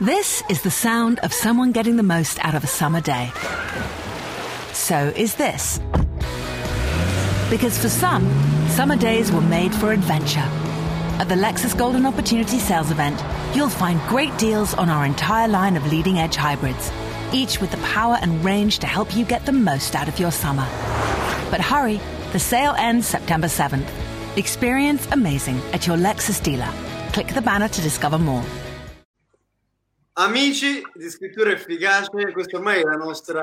This is the sound of someone getting the most out of a summer day. So is this. Because for some, summer days were made for adventure. At the Lexus Golden Opportunity Sales Event, you'll find great deals on our entire line of leading edge hybrids, each with the power and range to help you get the most out of your summer. But hurry, the sale ends September 7th. Experience amazing at your Lexus dealer. Click the banner to discover more. Amici di scrittura efficace, questo ormai è la nostra,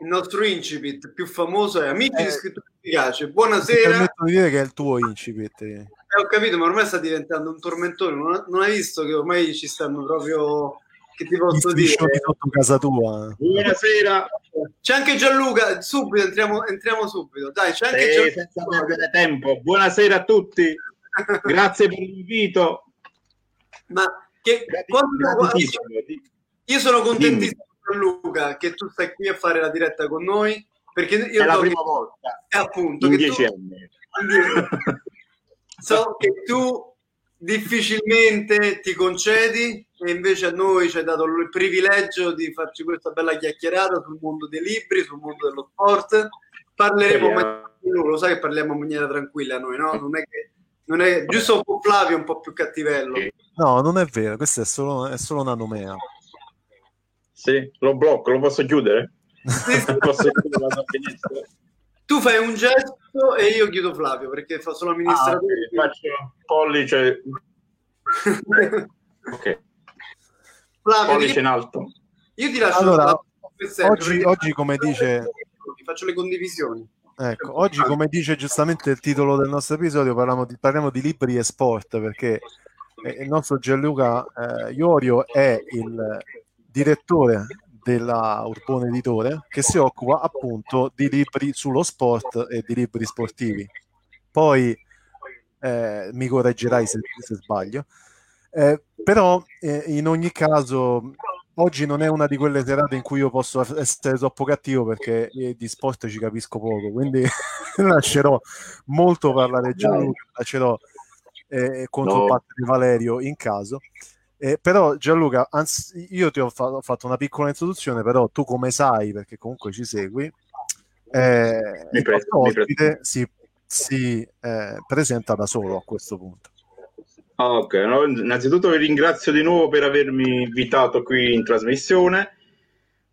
il nostro incipit più famoso è Amici Eh, di scrittura efficace. Mi Buonasera. permetto di dire che è il tuo incipit. Eh, ho capito, ma ormai sta diventando un tormentone. Non, non hai visto che ormai ci stanno proprio. Che ti posso dire? striscioni sotto casa tua. Buonasera, C'è anche Gianluca. Subito entriamo, entriamo subito. Dai, c'è anche Eh, senza Gianluca. perdere tempo. Buonasera a tutti, grazie per l'invito. Ma che, quando- io sono contentissimo, Gianluca, che tu stai qui a fare la diretta con noi. Perché io È la prima che- volta eh, appunto, in che dieci tu- anni. So che tu difficilmente ti concedi e invece a noi ci hai dato il privilegio di farci questa bella chiacchierata sul mondo dei libri, sul mondo dello sport. Parleremo, Speriamo. ma lo sai che parliamo in maniera tranquilla noi, no? Non è che non è giusto un po' Flavio, un po' più cattivello. No, non è vero, questa è solo, è solo una nomea. Sì, lo blocco, lo posso chiudere? Sì, sì. Posso chiudere? Tu fai un gesto e io chiudo Flavio perché fa solo Ah, amministratore. ok, faccio pollice, ok, Flavio, pollice io, in alto. io ti lascio Allora, oggi- oggi, come dice- ti faccio le condivisioni. Ecco, oggi, come dice giustamente il titolo del nostro episodio, parliamo di, parliamo di libri e sport perché eh, il nostro Gianluca eh, Iorio è il direttore della Urbone Editore che si occupa appunto di libri sullo sport e di libri sportivi. Poi eh, mi correggerai se, se sbaglio. Eh, però eh, in ogni caso oggi non è una di quelle serate in cui io posso essere troppo cattivo perché eh, di sport ci capisco poco, quindi lascerò molto parlare Gianluca, lascerò eh, controbattere Valerio in caso. Eh, però Gianluca, anzi, io ti ho, fa- ho fatto una piccola introduzione, però tu come sai, perché comunque ci segui, eh, Mi il presto, presto. ospite si, si, eh, presenta da solo a questo punto. Ah, Ok, no, innanzitutto vi ringrazio di nuovo per avermi invitato qui in trasmissione.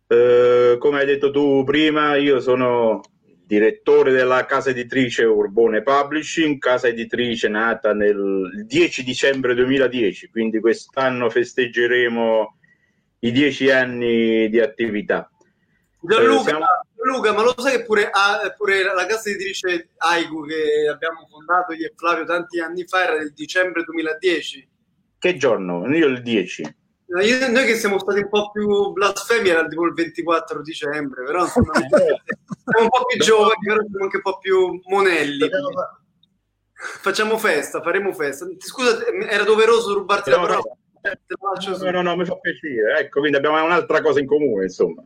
Eh, come hai detto tu prima, io sono direttore della casa editrice Urbone Publishing, casa editrice nata nel 10 dicembre 2010, quindi quest'anno festeggeremo i dieci anni di attività. Gianluca, Eh, siamo- Gianluca, ma lo sai che pure, ah, pure la casa editrice Aigu che abbiamo fondato io e Flavio tanti anni fa era del dicembre 2010? Che giorno? Io il 10. No, io- noi che siamo stati un po' più blasfemi era tipo il 24 dicembre, però insomma, siamo un po' più giovani, però siamo anche un po' più monelli. Facciamo festa, faremo festa. Scusa, era doveroso rubarti la No, parola. La lascio No, no, no, mi fa piacere. Ecco, quindi abbiamo un'altra cosa in comune, insomma.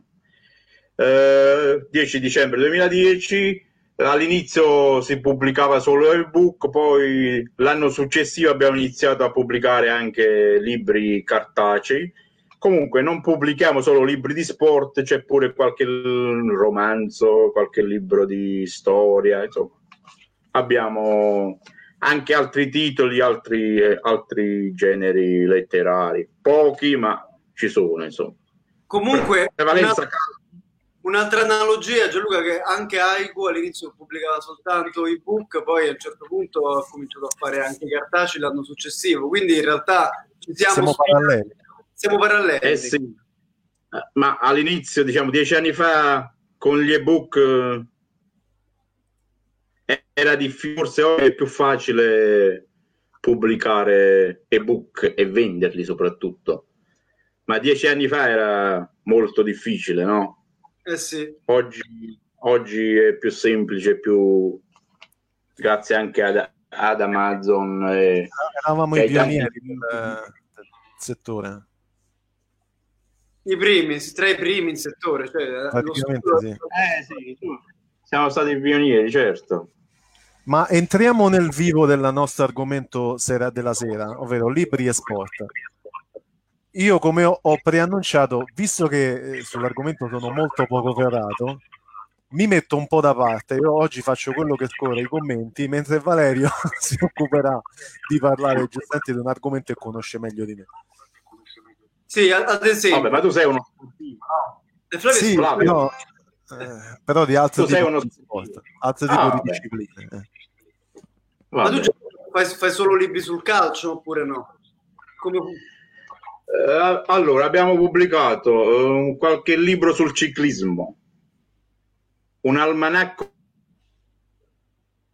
Eh, 10 dicembre 2010, all'inizio si pubblicava solo ebook, poi l'anno successivo abbiamo iniziato a pubblicare anche libri cartacei. Comunque non pubblichiamo solo libri di sport, c'è pure qualche romanzo, qualche libro di storia, insomma. Abbiamo anche altri titoli, altri, eh, altri generi letterari, pochi, ma ci sono, insomma. Comunque, Prevalenza una- un'altra analogia, Gianluca, che anche Aigu all'inizio pubblicava soltanto ebook, poi a un certo punto ha cominciato a fare anche i cartacei l'anno successivo, quindi in realtà ci siamo, Siamo paralleli. siamo paralleli. Eh sì, Eh, ma all'inizio, diciamo dieci anni fa, con gli ebook eh, era difficile, forse oggi è più facile pubblicare ebook e venderli soprattutto, ma dieci anni fa era molto difficile, no? Eh sì. Oggi, oggi è più semplice, più grazie anche ad, ad Amazon. E, Eravamo e i pionieri del, del settore. I primi, tra i primi in settore. Cioè, lo Praticamente studio- sì. Eh sì, siamo stati pionieri, certo. Ma entriamo nel vivo del nostro argomento sera della sera, ovvero libri e sport. Io come ho, ho preannunciato, visto che eh, sull'argomento sono molto poco ferrato, mi metto un po' da parte. Io oggi faccio quello che scorre i commenti, mentre Valerio si occuperà di parlare giustamente di un argomento che conosce meglio di me. Sì, ad esempio. Vabbè, ma tu sei uno sportivo, no? Sì, no, eh, però di altro tu tipo uno... di sport, altro tipo ah, di discipline. Eh. Ma tu fai, fai, solo libri sul calcio oppure no? Come... Eh, allora, abbiamo pubblicato eh, qualche libro sul ciclismo. Un almanacco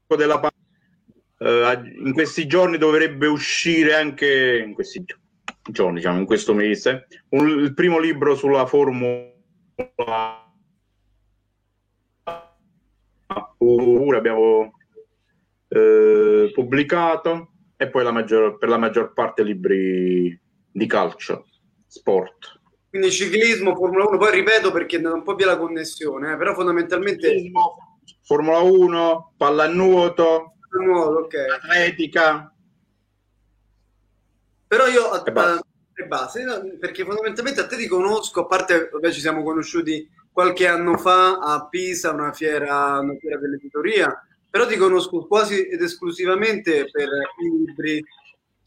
della uh, in questi giorni dovrebbe uscire anche in questi giorni, diciamo, in questo mese, un, il primo libro sulla formula pure abbiamo eh, pubblicato e poi la maggior, per la maggior parte libri di calcio, sport. Quindi ciclismo, Formula 1, poi ripeto perché non un po' via la connessione, eh, però fondamentalmente... Ciclismo, Formula 1, pallanuoto, pallanuoto okay. atletica. Però io... E basta. E basta, perché fondamentalmente a te ti conosco, a parte vabbè, ci siamo conosciuti qualche anno fa a Pisa, una fiera, una fiera dell'editoria, però ti conosco quasi ed esclusivamente per i libri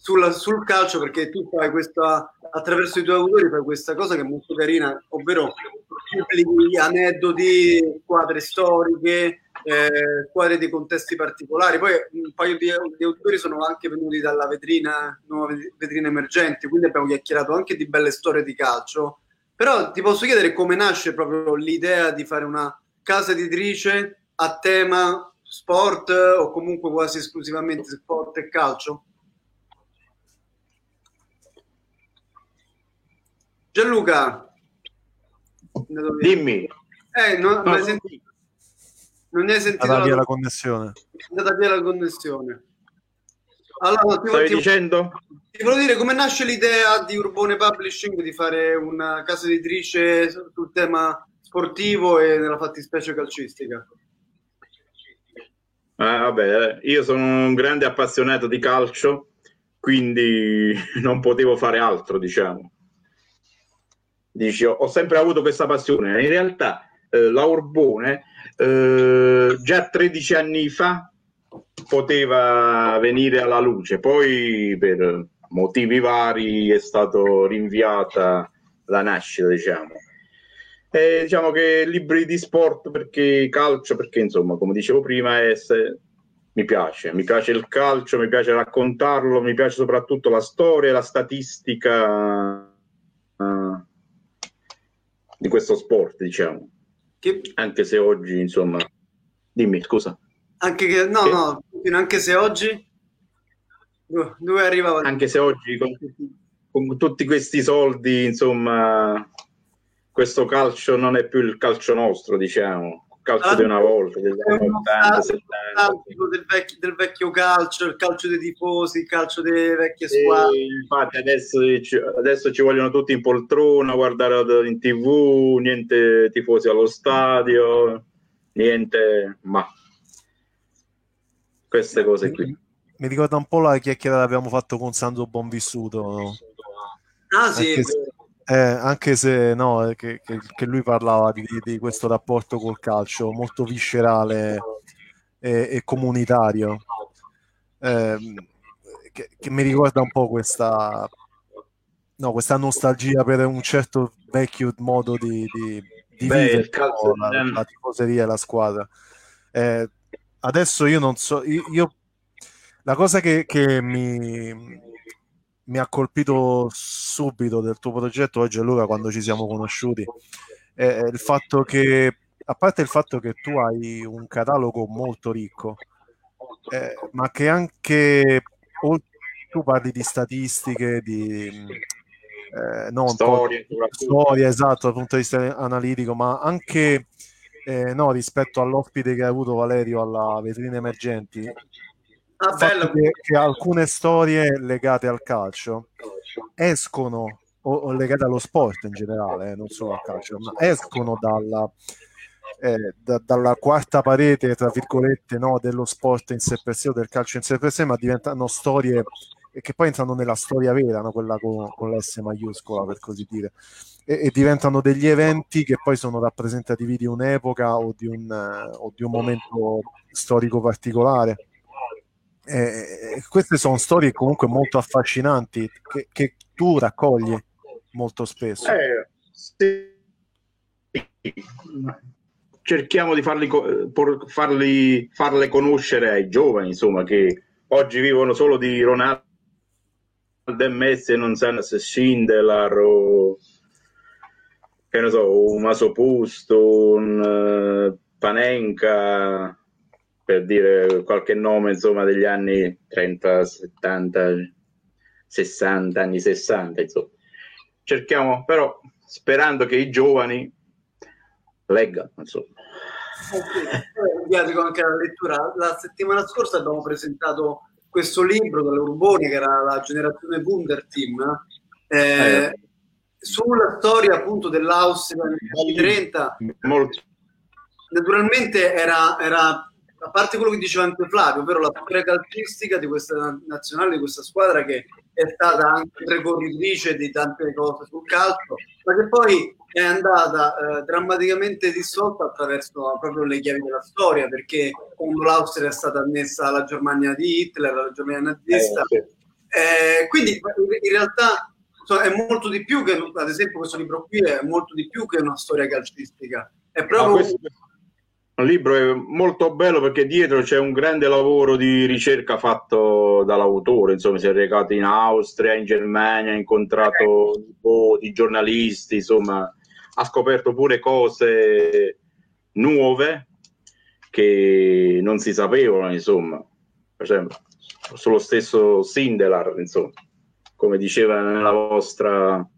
sulla, sul calcio perché tu fai questa attraverso i tuoi autori fai questa cosa che è molto carina ovvero pubblichi aneddoti squadre storiche eh, squadre di contesti particolari. Poi un paio di, di, autori sono anche venuti dalla vetrina nuova vetrina emergente quindi abbiamo chiacchierato anche di belle storie di calcio. Però ti posso chiedere come nasce proprio l'idea di fare una casa editrice a tema sport o comunque quasi esclusivamente sport e calcio Gianluca, dimmi. Eh, non, no, non, hai sentito, non hai sentito andata via la connessione. È andata via la connessione. Allora, ti, Stavi ti, dicendo? Ti volevo dire come nasce l'idea di Urbone Publishing di fare una casa editrice sul tema sportivo e nella fattispecie calcistica. Ah, vabbè, io sono un grande appassionato di calcio, quindi non potevo fare altro, diciamo dici ho sempre avuto questa passione in realtà eh, la Urbone eh, già 13 anni fa poteva venire alla luce. Poi per motivi vari è stato rinviata la nascita diciamo. E diciamo che libri di sport perché calcio perché insomma come dicevo prima è se... mi piace. Mi piace il calcio mi piace raccontarlo mi piace soprattutto la storia la statistica uh, di questo sport, diciamo. Che... Anche se oggi, insomma, dimmi, scusa. Anche che, no, che... no, anche se oggi dove arrivava? Anche se oggi con, con tutti questi soldi, insomma, questo calcio non è più il calcio nostro, diciamo calcio ah, di una volta, degli anni 80, 70. Del vecchio, del vecchio calcio, il calcio dei tifosi, il calcio delle vecchie squadre. E infatti adesso, adesso, ci vogliono tutti in poltrona, a guardare in tv, niente tifosi allo stadio, niente, ma queste cose qui. Mi ricorda un po' la chiacchierata che abbiamo fatto con Sandro Bonvissuto. No? Ah sì, anche eh, anche se no, eh, che, che, che lui parlava di, di, questo rapporto col calcio molto viscerale e, e comunitario, eh, che, che, mi ricorda un po' questa, no, questa nostalgia per un certo vecchio modo di, di, di Beh, vivere calcio, la, la, tifoseria e la squadra. Eh, adesso io non so, io, io la cosa che, che mi, mi ha colpito subito del tuo progetto oggi Luca quando ci siamo conosciuti è il fatto che a parte il fatto che tu hai un catalogo molto ricco eh, ma che anche tu parli di statistiche di eh, no, storie, storie esatto dal punto di vista analitico ma anche eh, no, rispetto all'ospite che ha avuto Valerio alla vetrina emergenti Ah, che, che, alcune storie legate al calcio escono o, o, legate allo sport in generale, eh, non solo al calcio, ma escono dalla, eh, da, dalla quarta parete, tra virgolette, no, dello sport in sé per sé o del calcio in sé per sé, ma diventano storie che poi entrano nella storia vera, no? quella con, con l'S maiuscola per così dire, e, e, diventano degli eventi che poi sono rappresentativi di un'epoca o di un, o di un momento storico particolare. E, queste sono storie comunque molto affascinanti che, che tu raccogli molto spesso. Eh, sì. Cerchiamo di farli, farli, farle conoscere ai giovani, insomma, che oggi vivono solo di Ronaldo e Messi e non sanno se Schindler o che ne so, un Masopusto, un uh, Panenka, per dire qualche nome insomma degli anni 30, 70, 60, anni 60, insomma. Cerchiamo però, sperando che i giovani leggano, insomma. Okay. anche la lettura. La settimana scorsa abbiamo presentato questo libro dall'Urboni, che era la generazione Wunder Team, eh, eh. sulla storia appunto dell'Austria negli anni 30. Molto. Naturalmente era, era a parte quello che diceva anche Flavio, ovvero la storia calcistica di questa nazionale, di questa squadra che è stata anche precorritrice di tante cose sul calcio, ma che poi è andata eh, drammaticamente dissolta attraverso proprio le chiavi della storia, perché quando l'Austria è stata annessa alla Germania di Hitler, alla Germania nazista, eh, eh, quindi in realtà insomma, è molto di più che, ad esempio questo libro qui è molto di più che una storia calcistica, è proprio... No, questo un libro molto bello perché dietro c'è un grande lavoro di ricerca fatto dall'autore, insomma si è recato in Austria, in Germania, ha incontrato nipoti, giornalisti, insomma ha scoperto pure cose nuove che non si sapevano, insomma, per esempio sullo stesso Sindelar, insomma, come diceva nella vostra...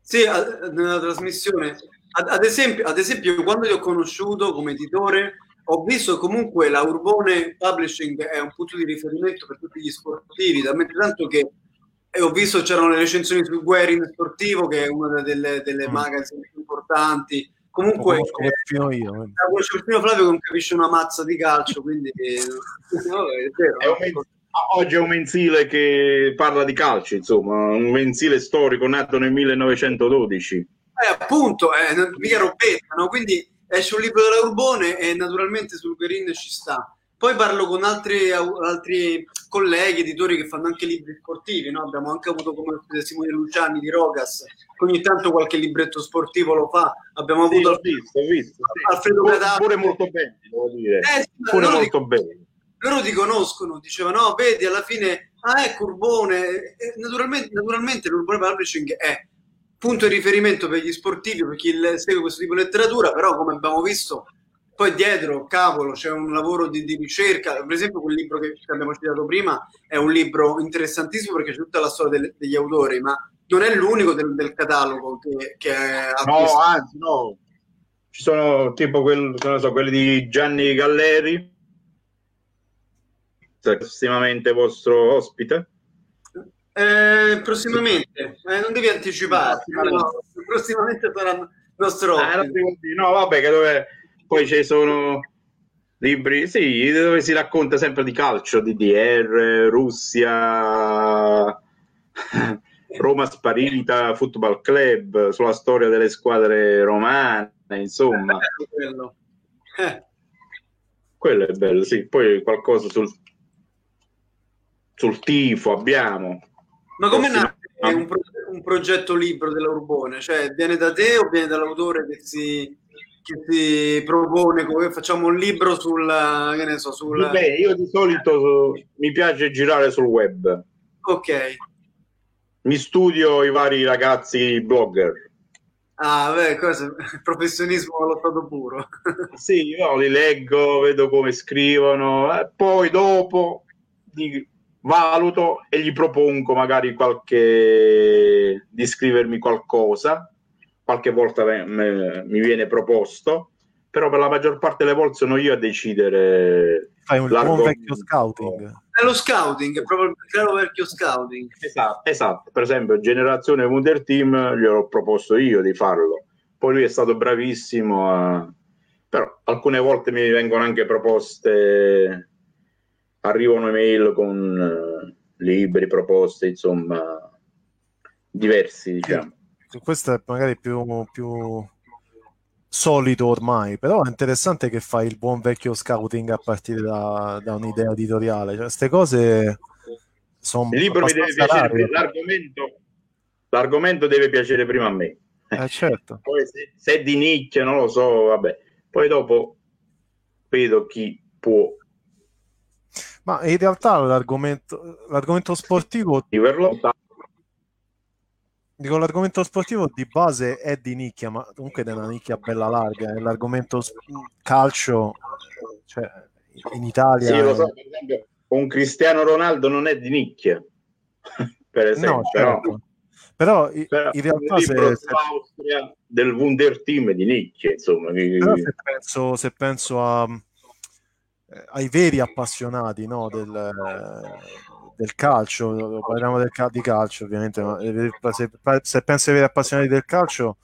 Sì, nella trasmissione ad, ad, esempio, ad esempio, quando ti ho conosciuto come editore, ho visto comunque la Urbone Publishing è un punto di riferimento per tutti gli sportivi, talmente tanto che e ho visto c'erano le recensioni su Guerin Sportivo, che è una delle, delle mm. magazine più importanti. Comunque, lo conosco io. La conosco perfino Flavio che non capisce una mazza di calcio, quindi no, è vero. È un, oggi è un mensile che parla di calcio, insomma, un mensile storico nato nel 1912 eh, appunto, è eh, mica robetta, no? Quindi esce un libro della Urbone e naturalmente sul Green ci sta. Poi parlo con altri, altri, colleghi, editori che fanno anche libri sportivi, no? abbiamo anche avuto come Simone Luciani di Rogas, ogni tanto qualche libretto sportivo lo fa, abbiamo sì, avuto visto, visto, Alfredo sì. Cadavere. Pure molto bene, devo dire. Eh, sì, pure molto dico, bene. Loro ti conoscono, dicevano, no, vedi, alla fine, ah, ecco Urbone, naturalmente, naturalmente l'Urbone Publishing è punto di riferimento per gli sportivi, per chi segue questo tipo di letteratura, però come abbiamo visto poi dietro, cavolo, c'è un lavoro di, di, ricerca. Per esempio, quel libro che abbiamo citato prima è un libro interessantissimo perché c'è tutta la storia del, degli autori, ma non è l'unico del, del catalogo che, che ha No, anzi, no. Ci sono tipo quel, so, quelli di Gianni Galleri, prossimamente vostro ospite. Eh, prossimamente, eh, non devi anticiparti, no, no, prossimamente sarà nostro ah, no, vabbè, che dove poi ci sono libri, sì, dove si racconta sempre di calcio, DDR, Russia, Roma sparita, Football Club, sulla storia delle squadre romane, insomma. Eh, quello. Eh. quello è bello, sì. Poi qualcosa sul, sul tifo abbiamo. Ma come nasce un, pro- un, progetto libro della Urbone? Cioè, viene da te o viene dall'autore che si, che si propone come facciamo un libro sul, che ne so, sul... Beh, io di solito mi piace girare sul web. Ok. Mi studio i vari ragazzi blogger. Ah, beh, cosa? Professionismo allo stato puro. sì, io li leggo, vedo come scrivono, e poi dopo valuto e gli propongo magari qualche di scrivermi qualcosa qualche volta me, mi viene proposto però per la maggior parte delle volte sono io a decidere fai un buon vecchio scouting. È lo scouting è proprio il chiaro vecchio scouting. Esatto, esatto. Per esempio generazione Wonder Team gliel'ho proposto io di farlo. Poi lui è stato bravissimo a... però alcune volte mi vengono anche proposte arrivano email con libri, proposte, insomma, diversi, diciamo. Questo è magari più, più solito ormai, però è interessante che fai il buon vecchio scouting a partire da, da un'idea editoriale. Cioè, queste cose sono. Il libro mi deve piacere, l'argomento, l'argomento deve piacere prima a me. Eh, certo. Poi se, se, è di nicchia, non lo so, vabbè. Poi dopo vedo chi può. Ma in realtà l'argomento, l'argomento sportivo... Dico, l'argomento sportivo di base è di nicchia, ma comunque è una nicchia bella larga. È l'argomento calcio, cioè in Italia... Sì, lo so, per esempio, un Cristiano Ronaldo non è di nicchia, per esempio. No, certo. Però, Però in realtà se, se... del Wunder Team di nicchia, insomma. Però se penso, se penso a, eh, ai veri appassionati no, del, del calcio, parliamo del, di calcio ovviamente, ma eh, se, se pensi ai veri appassionati del calcio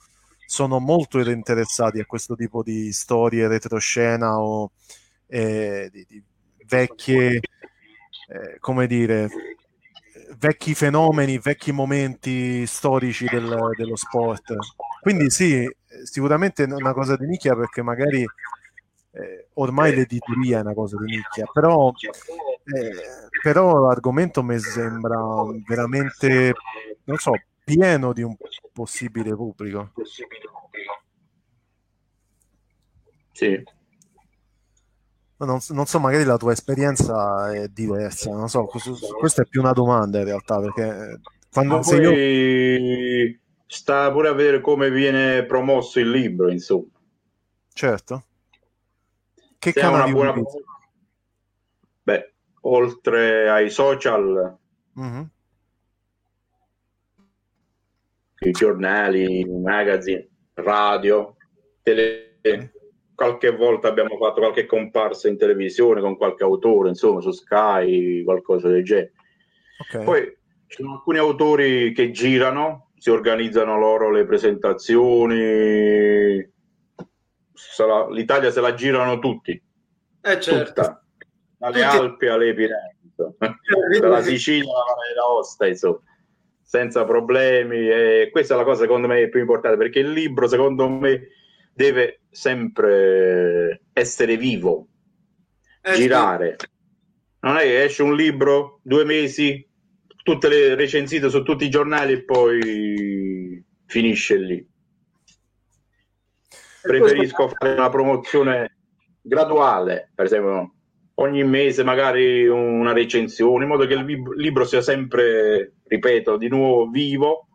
sono molto interessati a questo tipo di storie retroscena o eh, di, di vecchie, eh, come dire, vecchi fenomeni, vecchi momenti storici del, dello sport. Quindi sì, sicuramente è una cosa di nicchia perché magari eh, ormai l'editoria è una cosa di nicchia, però, eh, però l'argomento mi sembra veramente, non so, pieno di un possibile pubblico. Sì, non, non, so, magari la tua esperienza è diversa, non so, questa è più una domanda in realtà, perché quando se io... sta pure a vedere come viene promosso il libro, insomma. Certo. Che se canali buona... Beh, oltre ai social, mm-hmm. i giornali, i magazine, radio, tele... Mm qualche volta abbiamo fatto qualche comparsa in televisione con qualche autore, insomma, su Sky, qualcosa del genere. Okay. Poi ci sono alcuni autori che girano, si organizzano loro le presentazioni. L'Italia se la girano tutti. Eh certo. Tutta. Dalle tutti. Alpi alle Pirene, dalla Sicilia alla d'Aosta, insomma senza problemi. E questa è la cosa secondo me più importante perché il libro, secondo me, deve sempre essere vivo, eh, girare. Sì. Non è che esce un libro, due mesi, tutte le recensite su tutti i giornali e poi finisce lì. Preferisco fare una promozione graduale, per esempio ogni mese magari una recensione, in modo che il libro sia sempre, ripeto, di nuovo vivo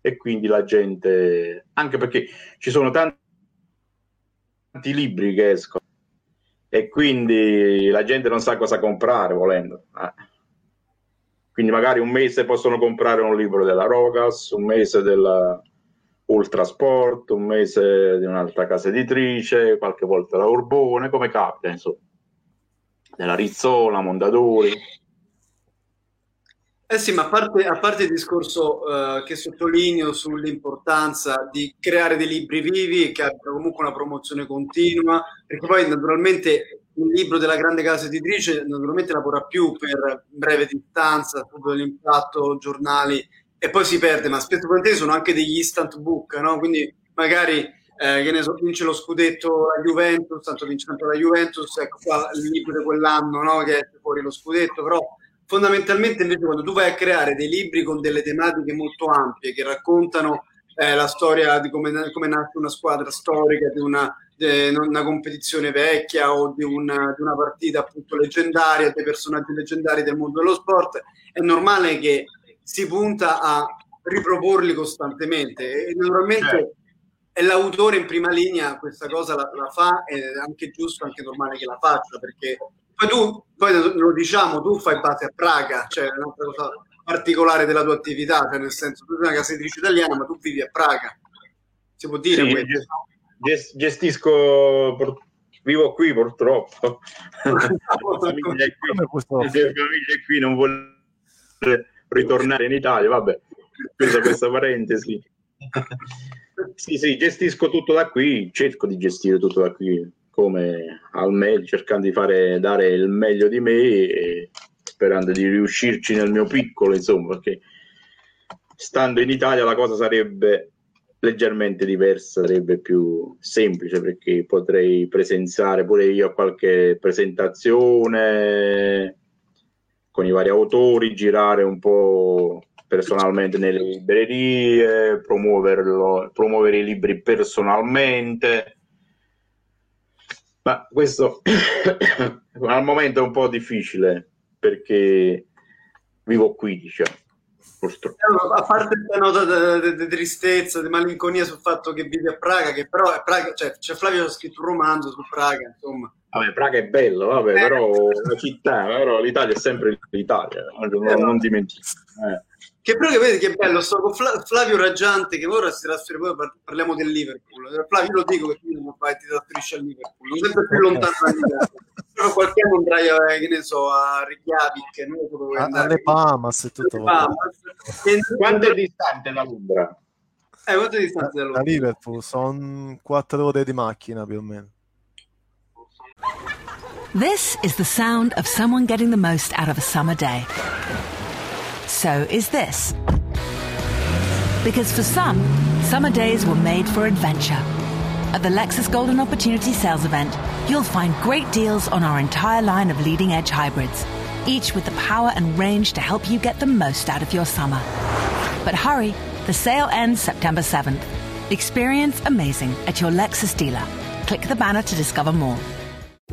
e quindi la gente, anche perché ci sono tanti tanti libri che escono e quindi la gente non sa cosa comprare volendo. Eh. Quindi magari un mese possono comprare un libro della Rogas, un mese della Ultrasport, un mese di un'altra casa editrice, qualche volta la Urbone, come capita, insomma. Della Rizzola, Mondadori. Eh sì, ma a parte, a parte il discorso uh, che sottolineo sull'importanza di creare dei libri vivi che abbiano comunque una promozione continua, perché poi naturalmente il libro della grande casa editrice naturalmente lavora più per breve distanza, studio dell'impatto, giornali e poi si perde, ma spesso volentieri sono anche degli instant book, no? quindi magari eh, che ne so, vince lo scudetto la Juventus, tanto vince tanto la Juventus, ecco qua il libro di quell'anno no? che è fuori lo scudetto, però fondamentalmente invece quando tu vai a creare dei libri con delle tematiche molto ampie che raccontano eh, la storia di come, come, nasce una squadra storica, di una, di una competizione vecchia o di una, di una, partita appunto leggendaria, dei personaggi leggendari del mondo dello sport, è normale che si punta a riproporli costantemente e naturalmente certo. è l'autore in prima linea questa cosa la, la fa ed è anche giusto, anche normale che la faccia perché poi tu, poi lo diciamo, tu fai base a Praga, cioè è un'altra cosa particolare della tua attività, cioè nel senso tu sei una casa editrice italiana ma tu vivi a Praga. Si può dire sì, questo? Gestisco, vivo qui purtroppo. la famiglia è qui, la famiglia è qui non vuole ritornare in Italia, vabbè, chiusa questa parentesi. sì, sì, gestisco tutto da qui, cerco di gestire tutto da qui come al meglio, cercando di fare, dare il meglio di me e sperando di riuscirci nel mio piccolo, insomma, perché stando in Italia la cosa sarebbe leggermente diversa, sarebbe più semplice perché potrei presenziare pure io a qualche presentazione con i vari autori, girare un po' personalmente nelle librerie, promuovere i libri personalmente. Ma questo al momento è un po' difficile perché vivo qui, diciamo purtroppo. A parte questa nota di tristezza, di malinconia sul fatto che vive a Praga, che però è Praga, cioè, c'è Flavio ha scritto un romanzo su Praga, insomma. Vabbè, Praga è bello, vabbè, eh. però la città, però l'Italia è sempre l'Italia, non, eh, non dimentico. Eh. Che però che vedi che bello, sto con Flavio Raggiante che ora si trasferisce, poi parliamo del Liverpool. Flavio lo dico che tu non fai, ti trasferisci al Liverpool, non sempre più lontano però qualche anno andrai a, che ne so, a Reykjavik, non so dove andare. alle Bahamas e tutto. Quanto è distante da Londra? Eh, quanto è distante da Londra? Da Liverpool sono quattro ore di macchina più o meno. This is the sound of someone getting the most out of a summer day. So is this. Because for some, summer days were made for adventure. At the Lexus Golden Opportunity Sales Event, you'll find great deals on our entire line of leading edge hybrids, each with the power and range to help you get the most out of your summer. But hurry, the sale ends September 7th. Experience amazing at your Lexus dealer. Click the banner to discover more.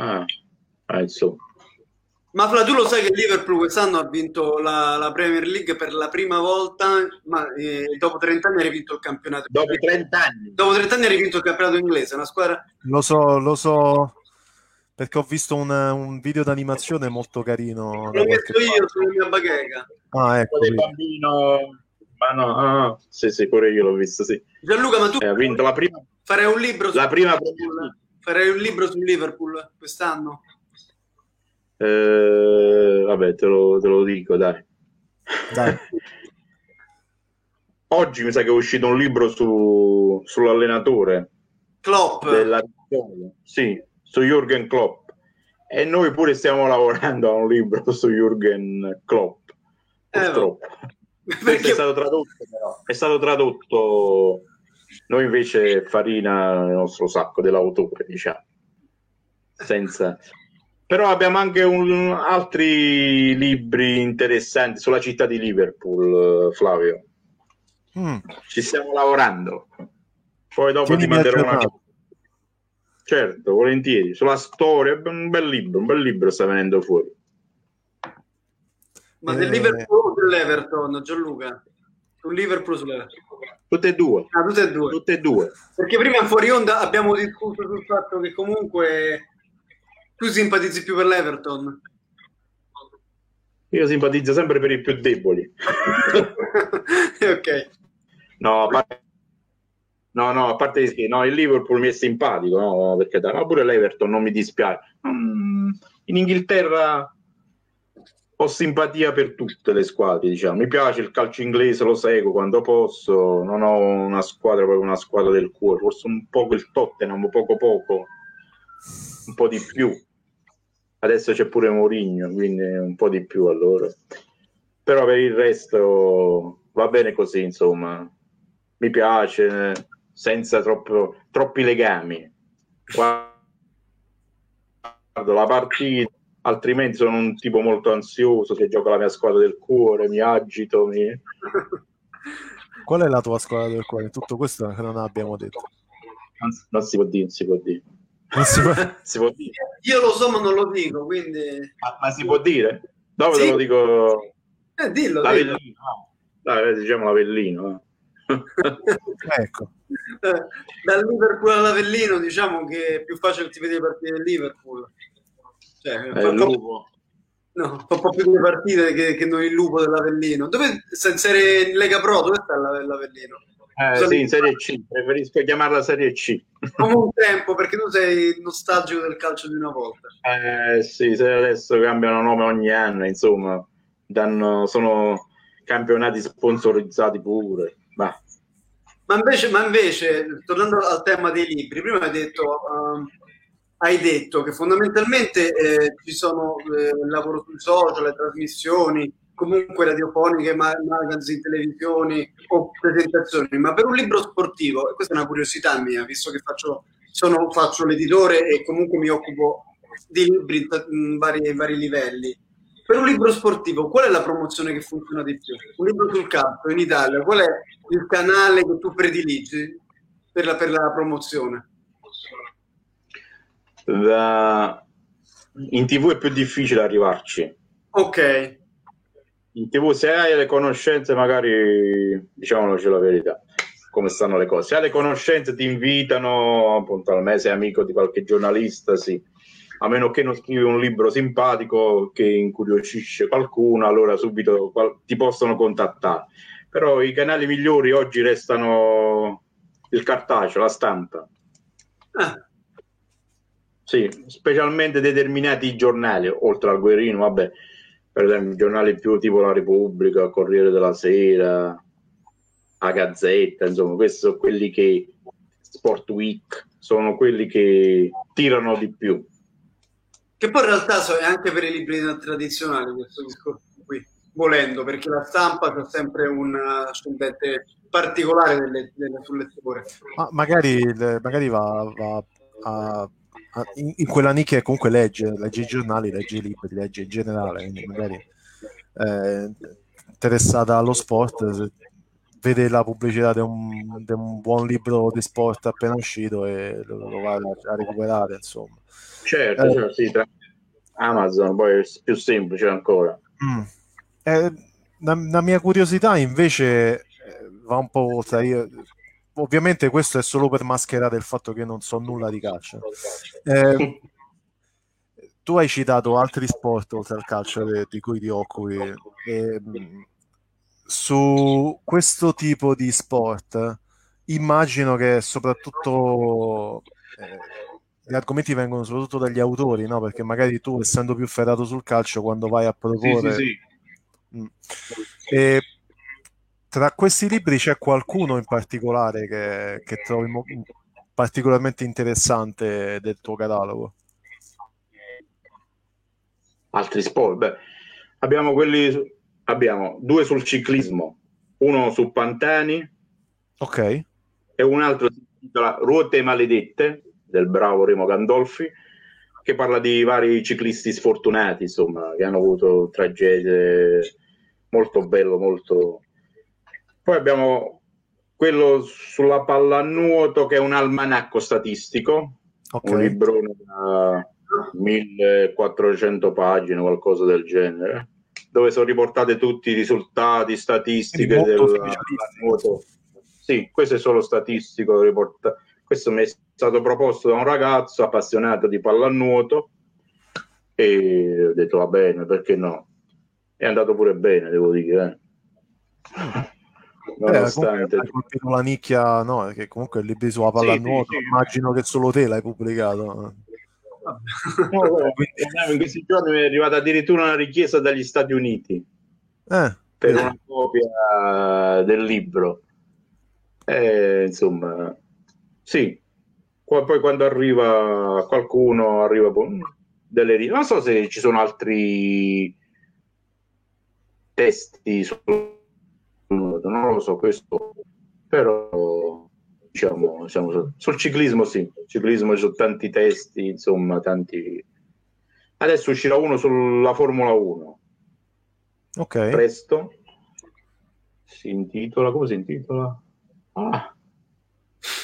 Ah, ah insomma. Ma Fla, tu lo sai che Liverpool quest'anno ha vinto la, la, Premier League per la prima volta, ma eh, dopo 30 anni ha rivinto il campionato. Dopo 30 anni? Dopo 30 anni ha rivinto il campionato inglese, una squadra... Lo so, lo so, perché ho visto un, un video d'animazione molto carino. L'ho visto io sulla mia bacheca. Ah, ecco. Del bambino... Ma no, ah, sì, sì, pure io l'ho visto, sì. Gianluca, ma tu... Eh, ha vinto la prima... Farei un libro... La prima... Premier Farei un libro sul Liverpool quest'anno? Eh, vabbè, te lo, te lo, dico, dai. dai. Oggi mi sa che è uscito un libro su, sull'allenatore. Klopp. Della... Sì, su Jürgen Klopp. E noi pure stiamo lavorando a un libro su Jürgen Klopp. Eh, purtroppo. Eh, perché... È stato tradotto, però. È stato tradotto noi invece farina nel nostro sacco dell'autore, diciamo. Senza... Però abbiamo anche un, altri libri interessanti sulla città di Liverpool, Flavio. Mm. Ci stiamo lavorando. Poi dopo Tieni ti manderò una... Certo, volentieri. Sulla storia, un bel libro, un bel libro sta venendo fuori. Ma del eh... Liverpool o dell'Everton, Gianluca? Sul Liverpool sull'Everton? Tutte e due. Ah, tutte e due. Tutte e due. Perché prima fuori onda abbiamo discusso sul fatto che comunque tu simpatizzi più per l'Everton. Io simpatizzo sempre per i più deboli. ok. No, a parte... No, no, a parte che no, il Liverpool mi è simpatico, no, perché no, pure l'Everton non mi dispiace. Mm, in Inghilterra ho simpatia per tutte le squadre, diciamo. Mi piace il calcio inglese, lo seguo quando posso, non ho una squadra proprio una squadra del cuore, forse un po' il Tottenham, poco poco, un po' di più. Adesso c'è pure Mourinho, quindi un po' di più allora. Però per il resto va bene così, insomma. Mi piace, senza troppo, troppi legami. Guardo la partita altrimenti sono un tipo molto ansioso, se gioco la mia squadra del cuore, mi agito. Mi... Qual è la tua squadra del cuore? Tutto questo che non abbiamo detto. Non, non si può dire, non si può dire. Si può... si può dire. Io lo so, ma non lo dico, quindi... Ma, ma si può dire? Dove sì. te lo dico? Eh, dillo, L'Avellino. dillo. Dai, diciamo l'Avellino. ecco. Eh, dal Liverpool all'Avellino diciamo che è più facile ti vedi le partite del Liverpool. Cioè, eh, lupo. No, fa un po' più delle partite che, che non il lupo dell'Avellino. Dove in serie Lega Pro? Dove sta l'Avellino? Eh, sì, in Serie C, preferisco chiamarla Serie C. Come un tempo, perché tu sei nostalgico del calcio di una volta. Eh sì, se adesso cambiano nome ogni anno, insomma, danno, sono campionati sponsorizzati pure. Ma. Ma, invece, ma invece, tornando al tema dei libri, prima hai detto... Uh, hai detto che fondamentalmente eh, ci sono eh, il lavoro sui social, le trasmissioni, comunque radiofoniche, magazine, televisioni o presentazioni, ma per un libro sportivo, e questa è una curiosità mia, visto che faccio, sono, faccio l'editore e comunque mi occupo di libri in vari, in vari livelli, per un libro sportivo, qual è la promozione che funziona di più? Un libro sul campo in Italia, qual è il canale che tu prediligi per la, per la promozione? La... In tv è più difficile arrivarci. Ok. In tv se hai le conoscenze, magari diciamoci la verità, come stanno le cose. Se hai le conoscenze ti invitano, appunto al mese amico di qualche giornalista, sì. A meno che non scrivi un libro simpatico che incuriosisce qualcuno, allora subito ti possono contattare. Però i canali migliori oggi restano il cartaceo, la stampa. Ah sì, specialmente determinati giornali, oltre al Guerino, vabbè, per esempio giornali più tipo La Repubblica, Corriere della Sera, La Gazzetta, insomma, questi sono quelli che Sport Week sono quelli che tirano di più. Che poi in realtà è anche per i libri tradizionali questo discorso qui, volendo, perché la stampa c'è sempre un ascendente particolare delle, delle, sul lettore. Ma magari, magari va, va a in, in, quella nicchia comunque legge, legge i giornali, legge i libri, legge in generale, quindi magari eh, interessata allo sport, vede la pubblicità di un, di un, buon libro di sport appena uscito e lo, lo va a, a, recuperare, insomma. Certo, eh, certo sì, tra Amazon poi è più semplice ancora. Mm. Eh, la, la, mia curiosità invece eh, va un po' oltre. Io ovviamente questo è solo per mascherare il fatto che non so nulla di calcio. Eh, tu hai citato altri sport oltre al calcio de, di cui ti occupi. E, su questo tipo di sport immagino che soprattutto eh, gli argomenti vengono soprattutto dagli autori, no? Perché magari tu, essendo più ferrato sul calcio, quando vai a proporre... Sì, sì, sì. Mm. E tra questi libri c'è qualcuno in particolare che, che trovi mo- particolarmente interessante del tuo catalogo? Altri sport? Beh, abbiamo quelli, abbiamo due sul ciclismo, uno su Pantani, ok, e un altro si intitola Ruote maledette del bravo Remo Gandolfi, che parla di vari ciclisti sfortunati, insomma, che hanno avuto tragedie molto bello, molto poi abbiamo quello sulla pallanuoto che è un almanacco statistico, okay. un libro da 1400 pagine, qualcosa del genere, dove sono riportate tutti i risultati, statistiche del nuoto. Sì, questo è solo statistico. Riporta... Questo mi è stato proposto da un ragazzo appassionato di pallanuoto e ho detto va bene, perché no? È andato pure bene, devo dire. Eh nonostante eh, hai la nicchia no che comunque il libro sulla pallanuoto sì, sì, immagino che solo te l'hai pubblicato. No, in questi giorni mi è arrivata addirittura una richiesta dagli Stati Uniti. Eh, per eh. una copia del libro. Eh, insomma sì. Poi quando arriva qualcuno arriva delle non so se ci sono altri testi su non lo so questo, però diciamo, siamo sul ciclismo sì, ciclismo ci sono tanti testi, insomma, tanti... Adesso uscirà uno sulla Formula 1. Ok. Presto. Si intitola, come si intitola? Ah.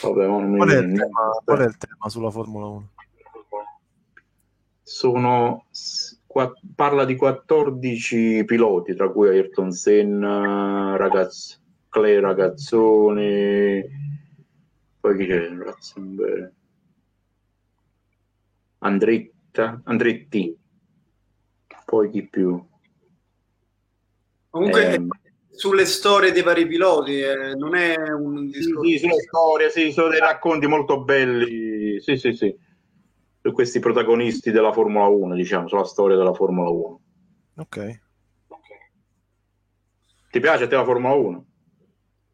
Vabbè, non qual, è il tema, qual è il tema sulla Formula 1? Sono parla di 14 piloti, tra cui Ayrton Senna, ragazz- Clay Ragazzoni, poi chi c'è? Ratzenberg, Andretta, Andretti. Poi chi più? Comunque eh, sulle storie dei vari piloti, eh, non è un discorso... Sì, sì, sulle storie, sì, sono dei racconti molto belli, sì, sì, sì, questi protagonisti della Formula 1, diciamo, sulla storia della Formula 1. Ok. Ti piace a te la Formula 1?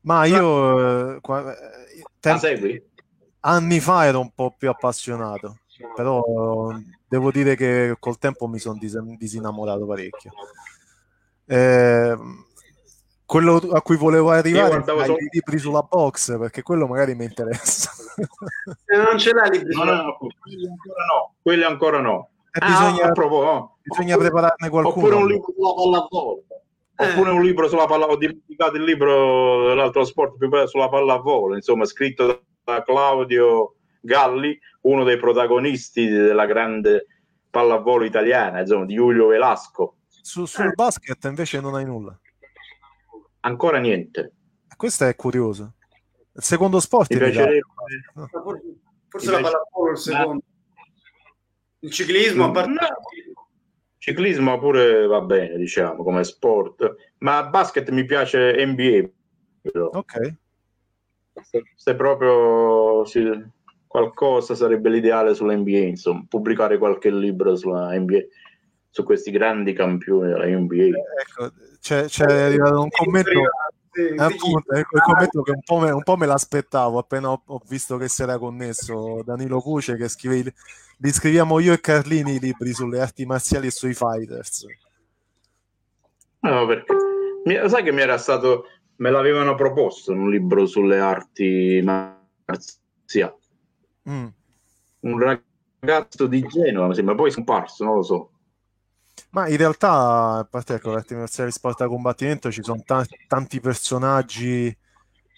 Ma io... Eh, qua, eh, temp- la segui? Anni fa ero un po' più appassionato, però devo dire che col tempo mi sono dis- disinnamorato parecchio. Eh, quello a cui volevo arrivare è solo... i libri sulla box perché quello magari mi interessa. Eh, non ce l'hai libri no, no, no, quelli ancora no quelli ancora no. Eh, bisogna, ah, proprio, no. bisogna prepararne qualcuno. Oppure un libro sulla pallavolo. Eh. oppure un libro sulla pallavolo ho dimenticato il libro dell'altro sport più bello sulla pallavolo insomma scritto da Claudio Galli uno dei protagonisti della grande pallavolo italiana insomma di Giulio Velasco. Su, sul eh. basket invece non hai nulla ancora niente. Questo è curioso. Il secondo sport Mi piacerebbe... no. Forse la pallavolo il secondo. Il ciclismo, a parte... No. Ciclismo pure va bene, diciamo, come sport. Ma basket mi piace NBA. Però. Ok. Se, se proprio sì, qualcosa sarebbe l'ideale sull'NBA, insomma, pubblicare qualche libro sulla NBA, su questi grandi campioni della NBA. Eh, ecco, c'è, c'è arrivato un commento eh, appunto, ecco il commento che un po', me, un po me l'aspettavo appena ho, ho, visto che si era connesso Danilo Cuce che scrive li scriviamo io e Carlini i libri sulle arti marziali e sui fighters no perché mi, sai che mi era stato me l'avevano proposto un libro sulle arti marziali mm. un ragazzo di Genova mi sembra poi scomparso non lo so ma in realtà, a parte ecco, l'arti marziali sport da combattimento, ci sono t- tanti personaggi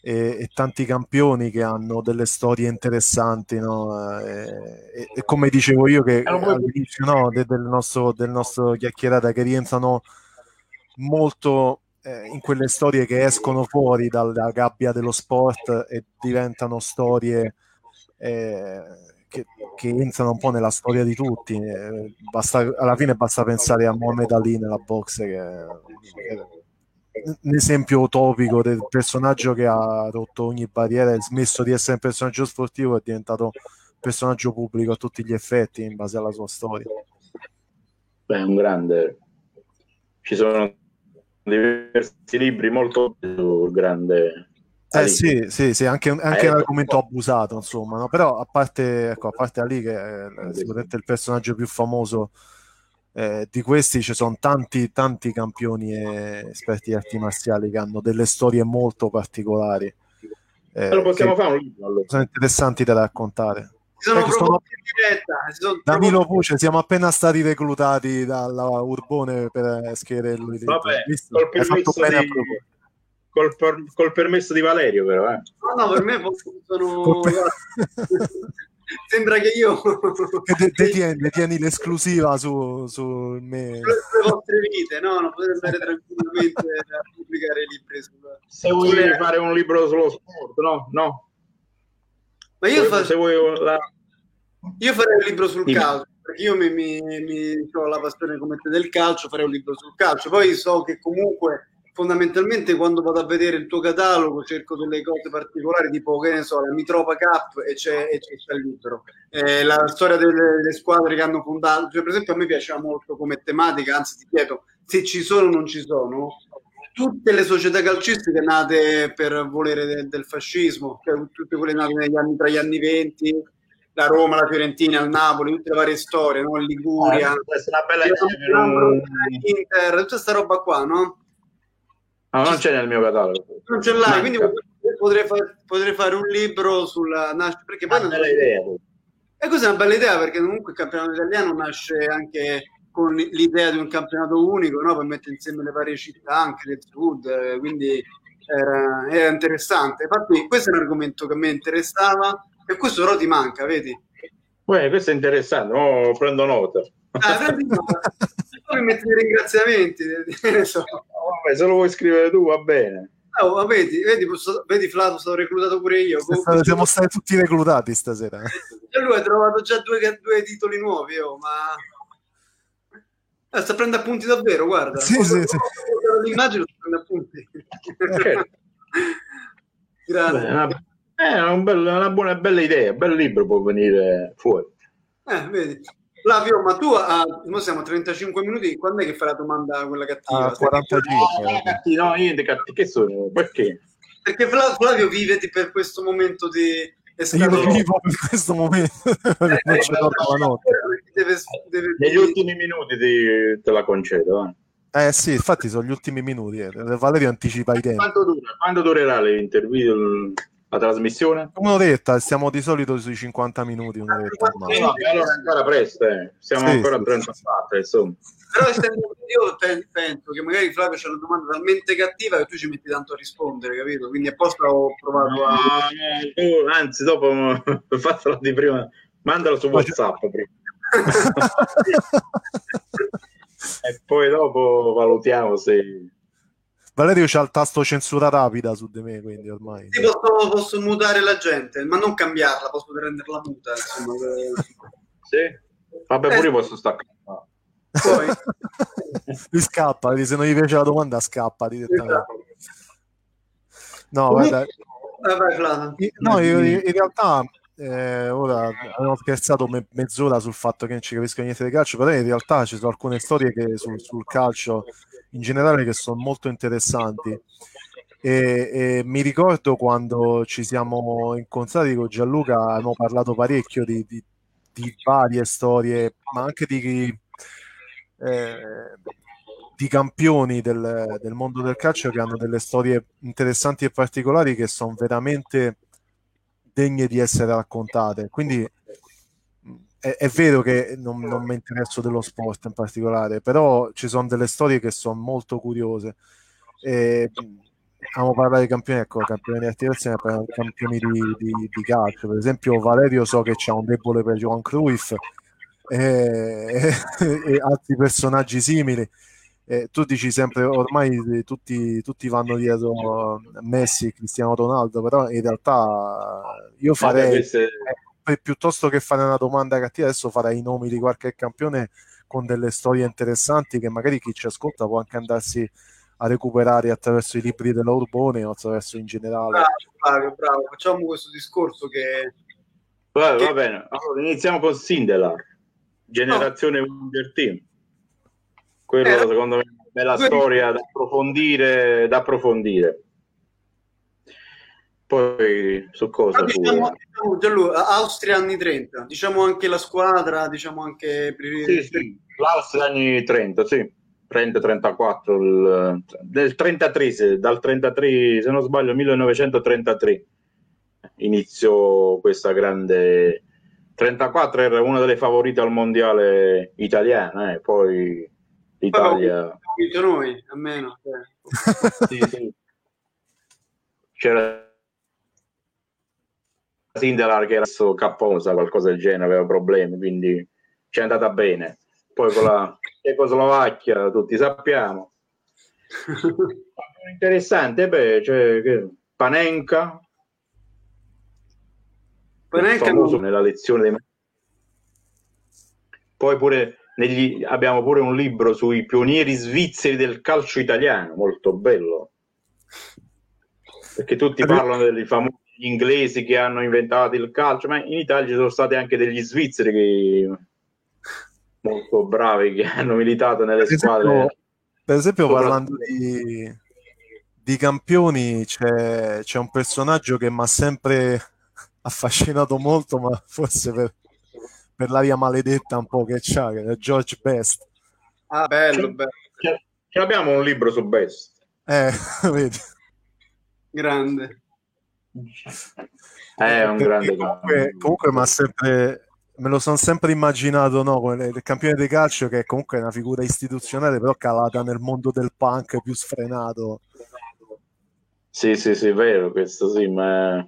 e, e, tanti campioni che hanno delle storie interessanti, no? e, e, e, come dicevo io che all'inizio no, de, del, nostro, del nostro chiacchierata che rientrano molto eh, in quelle storie che escono fuori dalla gabbia dello sport e diventano storie eh, che, che, entrano un po' nella storia di tutti. Eh, basta, alla fine basta pensare a Mohamed Ali nella box, che è un esempio utopico del personaggio che ha rotto ogni barriera, è smesso di essere un personaggio sportivo, è diventato un personaggio pubblico a tutti gli effetti in base alla sua storia. Beh, è un grande. Ci sono diversi libri molto grande eh sì, sì, sì, anche, anche eh, un argomento abusato, insomma, no? però a parte, ecco, a parte da lì che è sicuramente il personaggio più famoso eh, di questi, ci sono tanti, tanti campioni e esperti di arti marziali che hanno delle storie molto particolari. Eh, lo possiamo fare un libro allora. Sono interessanti da raccontare. Sono ecco, sono... sono Danilo. Puce, siamo appena stati reclutati dalla Urbone per scrivere lui. Vabbè, col permesso di col, per, col, permesso di Valerio, però. Eh. No, no, per me sono. Sembra che io detieni, detieni l'esclusiva su, su me. le vostre vite, no? Non potete andare tranquillamente a pubblicare libri. Su... Se vuoi sulle... fare un libro sullo sport, no? No. Ma io, faccio... se vuoi la... io farei un libro sul Dimmi. calcio perché io mi, mi, mi ho la passione come te del calcio, farei un libro sul calcio. Poi so che comunque fondamentalmente quando vado a vedere il tuo catalogo cerco delle cose particolari tipo che ne so la Mitropa Cup e c'è, e c'è il libro eh, la storia delle, delle, squadre che hanno fondato cioè, per esempio a me piaceva molto come tematica anzi ti chiedo se ci sono o non ci sono tutte le società calcistiche nate per volere de, del fascismo cioè, tutte quelle nate negli anni, tra gli anni 20 la Roma, la Fiorentina, il Napoli, tutte le varie storie, no? Liguria, ah, una bella Inter, tutta questa roba qua, no? No, non c'è nel mio catalogo. Non ce l'hai, quindi potrei, far, potrei, fare un libro sulla nascita. Perché poi è una bella idea. E questa è una bella idea perché comunque il campionato italiano nasce anche con l'idea di un campionato unico, no? per mettere insieme le varie città, anche del sud, eh, quindi era, era, interessante. Infatti questo è un argomento che a me interessava e questo però ti manca, vedi? Beh, questo è interessante, oh, prendo nota. Ah, prendi nota. poi metti i ringraziamenti, so. vabbè, se lo vuoi scrivere tu va bene. Oh, vedi, vedi, vedi Flato, sono reclutato pure io. Stato, siamo stati tutti reclutati stasera. E lui ha trovato già due, due titoli nuovi, oh, ma... Eh, sta prendendo appunti davvero, guarda. Sì, sì, sì. L'immagine sta prendendo appunti. Grande. Beh, una, è un bel, una buona, bella idea, un bel libro può venire fuori. Eh, vedi. Flavio, ma tu a, noi siamo a 35 minuti, quando è che fai la domanda quella cattiva? Ah, 45. No, no, niente cattivo, che sono? Perché? Perché Flavio vive per questo momento di io vivo in questo momento eh, non ce l'ho la notte deve, deve... negli ultimi minuti ti, te la concedo eh. eh sì infatti sono gli ultimi minuti eh. Valerio anticipa i tempi quanto, dura? quando durerà l'interview la trasmissione? un'oretta stiamo di solito sui 50 minuti un'oretta eh, no, allora ancora presto eh. siamo sì, ancora a 34 insomma però io penso che magari Flavio c'è una domanda talmente cattiva che tu ci metti tanto a rispondere, capito? Quindi apposta ho provato a... No, anzi, dopo fatela di prima, mandalo su WhatsApp prima. e poi dopo valutiamo se... Valerio c'ha il tasto censura rapida su di me, quindi ormai... Sì, posso, posso mutare la gente, ma non cambiarla, posso renderla muta, insomma. sì? Vabbè, pure eh. io posso staccare. Poi lui scappa, se non gli piace la domanda scappa direttamente. No, guarda, no, io, in realtà eh, ora abbiamo scherzato me- mezz'ora sul fatto che non ci capisco niente di calcio, però in realtà ci sono alcune storie che, sul, sul calcio in generale che sono molto interessanti. E, e, mi ricordo quando ci siamo incontrati con Gianluca, abbiamo parlato parecchio di, di, di varie storie, ma anche di eh, di campioni del, del, mondo del calcio che hanno delle storie interessanti e particolari che sono veramente degne di essere raccontate. Quindi è, è vero che non, non mi interesso dello sport in particolare, però ci sono delle storie che sono molto curiose. E, Abbiamo parlato di campioni, ecco, campioni di attivazione, campioni di, di, di, calcio. Per esempio, Valerio so che c'ha un debole per Johan Cruyff, e, e altri personaggi simili. Eh, tu dici sempre ormai tutti, tutti vanno dietro Messi e Cristiano Ronaldo, però in realtà io farei queste... eh, piuttosto che fare una domanda cattiva, adesso farei i nomi di qualche campione con delle storie interessanti che magari chi ci ascolta può anche andarsi a recuperare attraverso i libri della Urbone o attraverso in generale. Bravo, bravo, facciamo questo discorso che... Va, che... va bene, allora iniziamo con Sindelar generazione no. Wonder Team. Quello eh, secondo me è una bella storia da approfondire, da approfondire. Poi su cosa? Ah, diciamo, diciamo, Gianluca, Austria anni 30, diciamo anche la squadra, diciamo anche... Sì, sì, l'Austria anni 30, sì. 30-34, il, del 33, dal 33, se non sbaglio, 1933 iniziò questa grande 34 era una delle favorite al mondiale italiano, eh, poi l'Italia... Poi noi, almeno. Eh. sì, sì. C'era Sindelar che era capposa, qualcosa del genere, aveva problemi, quindi ci è andata bene. Poi con la Cecoslovacchia, tutti sappiamo. Interessante, beh, cioè, Panenka, famoso nella lezione dei poi pure negli, abbiamo pure un libro sui pionieri svizzeri del calcio italiano molto bello. Perché tutti parlano dei famosi inglesi che hanno inventato il calcio ma in Italia ci sono stati anche degli svizzeri che molto bravi che hanno militato nelle per squadre. esempio, per esempio parlando di, di campioni c'è, c'è un personaggio che mi ha sempre affascinato molto, ma forse per, per l'aria maledetta un po' che c'ha, che è George Best. Ah, bello, bello. Ce abbiamo un libro su Best. Eh, vedi. Grande. È un grande comunque, comunque ma sempre me lo sono sempre immaginato no, il campione di calcio che è comunque una figura istituzionale però calata nel mondo del punk più sfrenato sì sì sì vero questo sì ma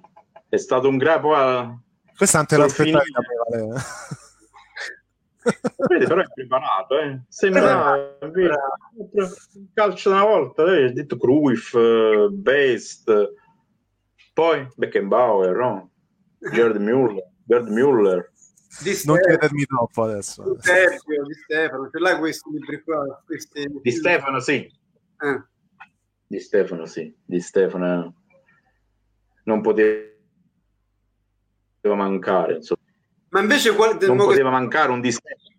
è stato un grapo a... Questa non te l'aspettavi da me, Vedi, però è preparato, eh. Sembra un calcio una volta, eh. hai detto Cruyff, Best, poi Beckenbauer, no? Gerd Müller, Gerd Müller. Di non chiedermi troppo adesso. Di Stefano, di Stefano, ce l'hai questi libri qua? Questi... Di Stefano, sì. Eh. Di Stefano, sì. Di Stefano non poteva mancare, insomma. Ma invece qual... non poteva che... mancare un di Stefano.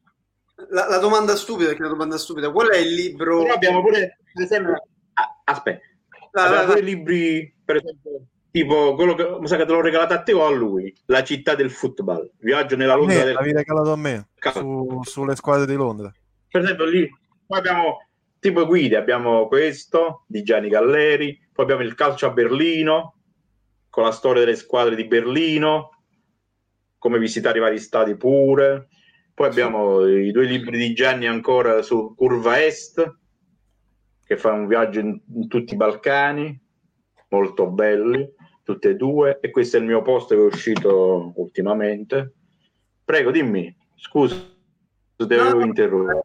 La, la, domanda stupida, che è una domanda stupida, qual è il libro? Però abbiamo pure, per esempio, ah, aspetta, la, abbiamo la, pure libri, per esempio, tipo quello che, sa che te l'ho regalato a te o a lui, La città del football, Viaggio nella Londra. del... L'avevi regalato a me, su, sulle squadre di Londra. Per esempio lì, poi abbiamo tipo guide, abbiamo questo di Gianni Galleri, poi abbiamo il calcio a Berlino, con la storia delle squadre di Berlino, come visitare i vari stati pure. Poi abbiamo i due libri di Gianni ancora su Curva Est, che fa un viaggio in, in tutti i Balcani, molto belli, tutti e due. E questo è il mio post che è uscito ultimamente. Prego, dimmi, scusa, devo no, interrompere.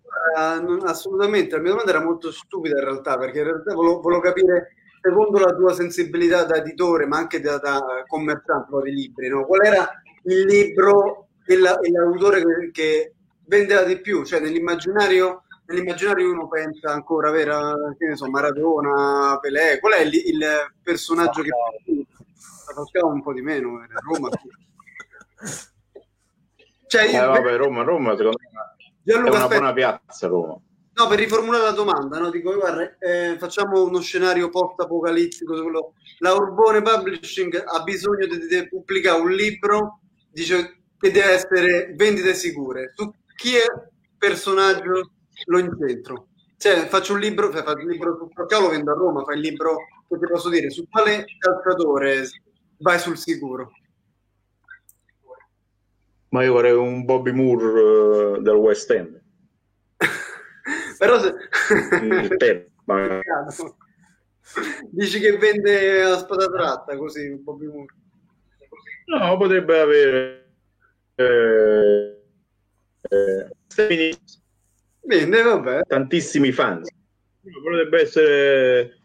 assolutamente, la mia domanda era molto stupida in realtà, perché in realtà volevo, volevo capire secondo la tua sensibilità da editore, ma anche da, da commerciante di libri, no? qual era il libro e, la, e l'autore che, che, vendeva di più? Cioè, nell'immaginario, nell'immaginario uno pensa ancora, vera, che ne so, Maradona, Pelé, qual è il, il personaggio che la facciamo un po' di meno, eh, Roma. Cioè, eh, vabbè, Roma, Roma secondo me Gianluca, è una aspetta. buona piazza Roma. No, per riformulare la domanda, no? Dico, guarda, eh, facciamo uno scenario post-apocalittico. Quello... La Urbone Publishing ha bisogno di, di pubblicare un libro dice, che deve essere vendite sicure. Su chi è personaggio lo incentro. Cioè, faccio un libro, cioè, faccio un libro su perché lo vendo a Roma, fai il libro che ti posso dire, su quale calciatore vai sul sicuro. Ma io vorrei un Bobby Moore uh, del West End. Però se... Dici che vende la spada tratta così un po' più... No, potrebbe avere... Eh, eh, Bene, vabbè. Tantissimi fans. Potrebbe essere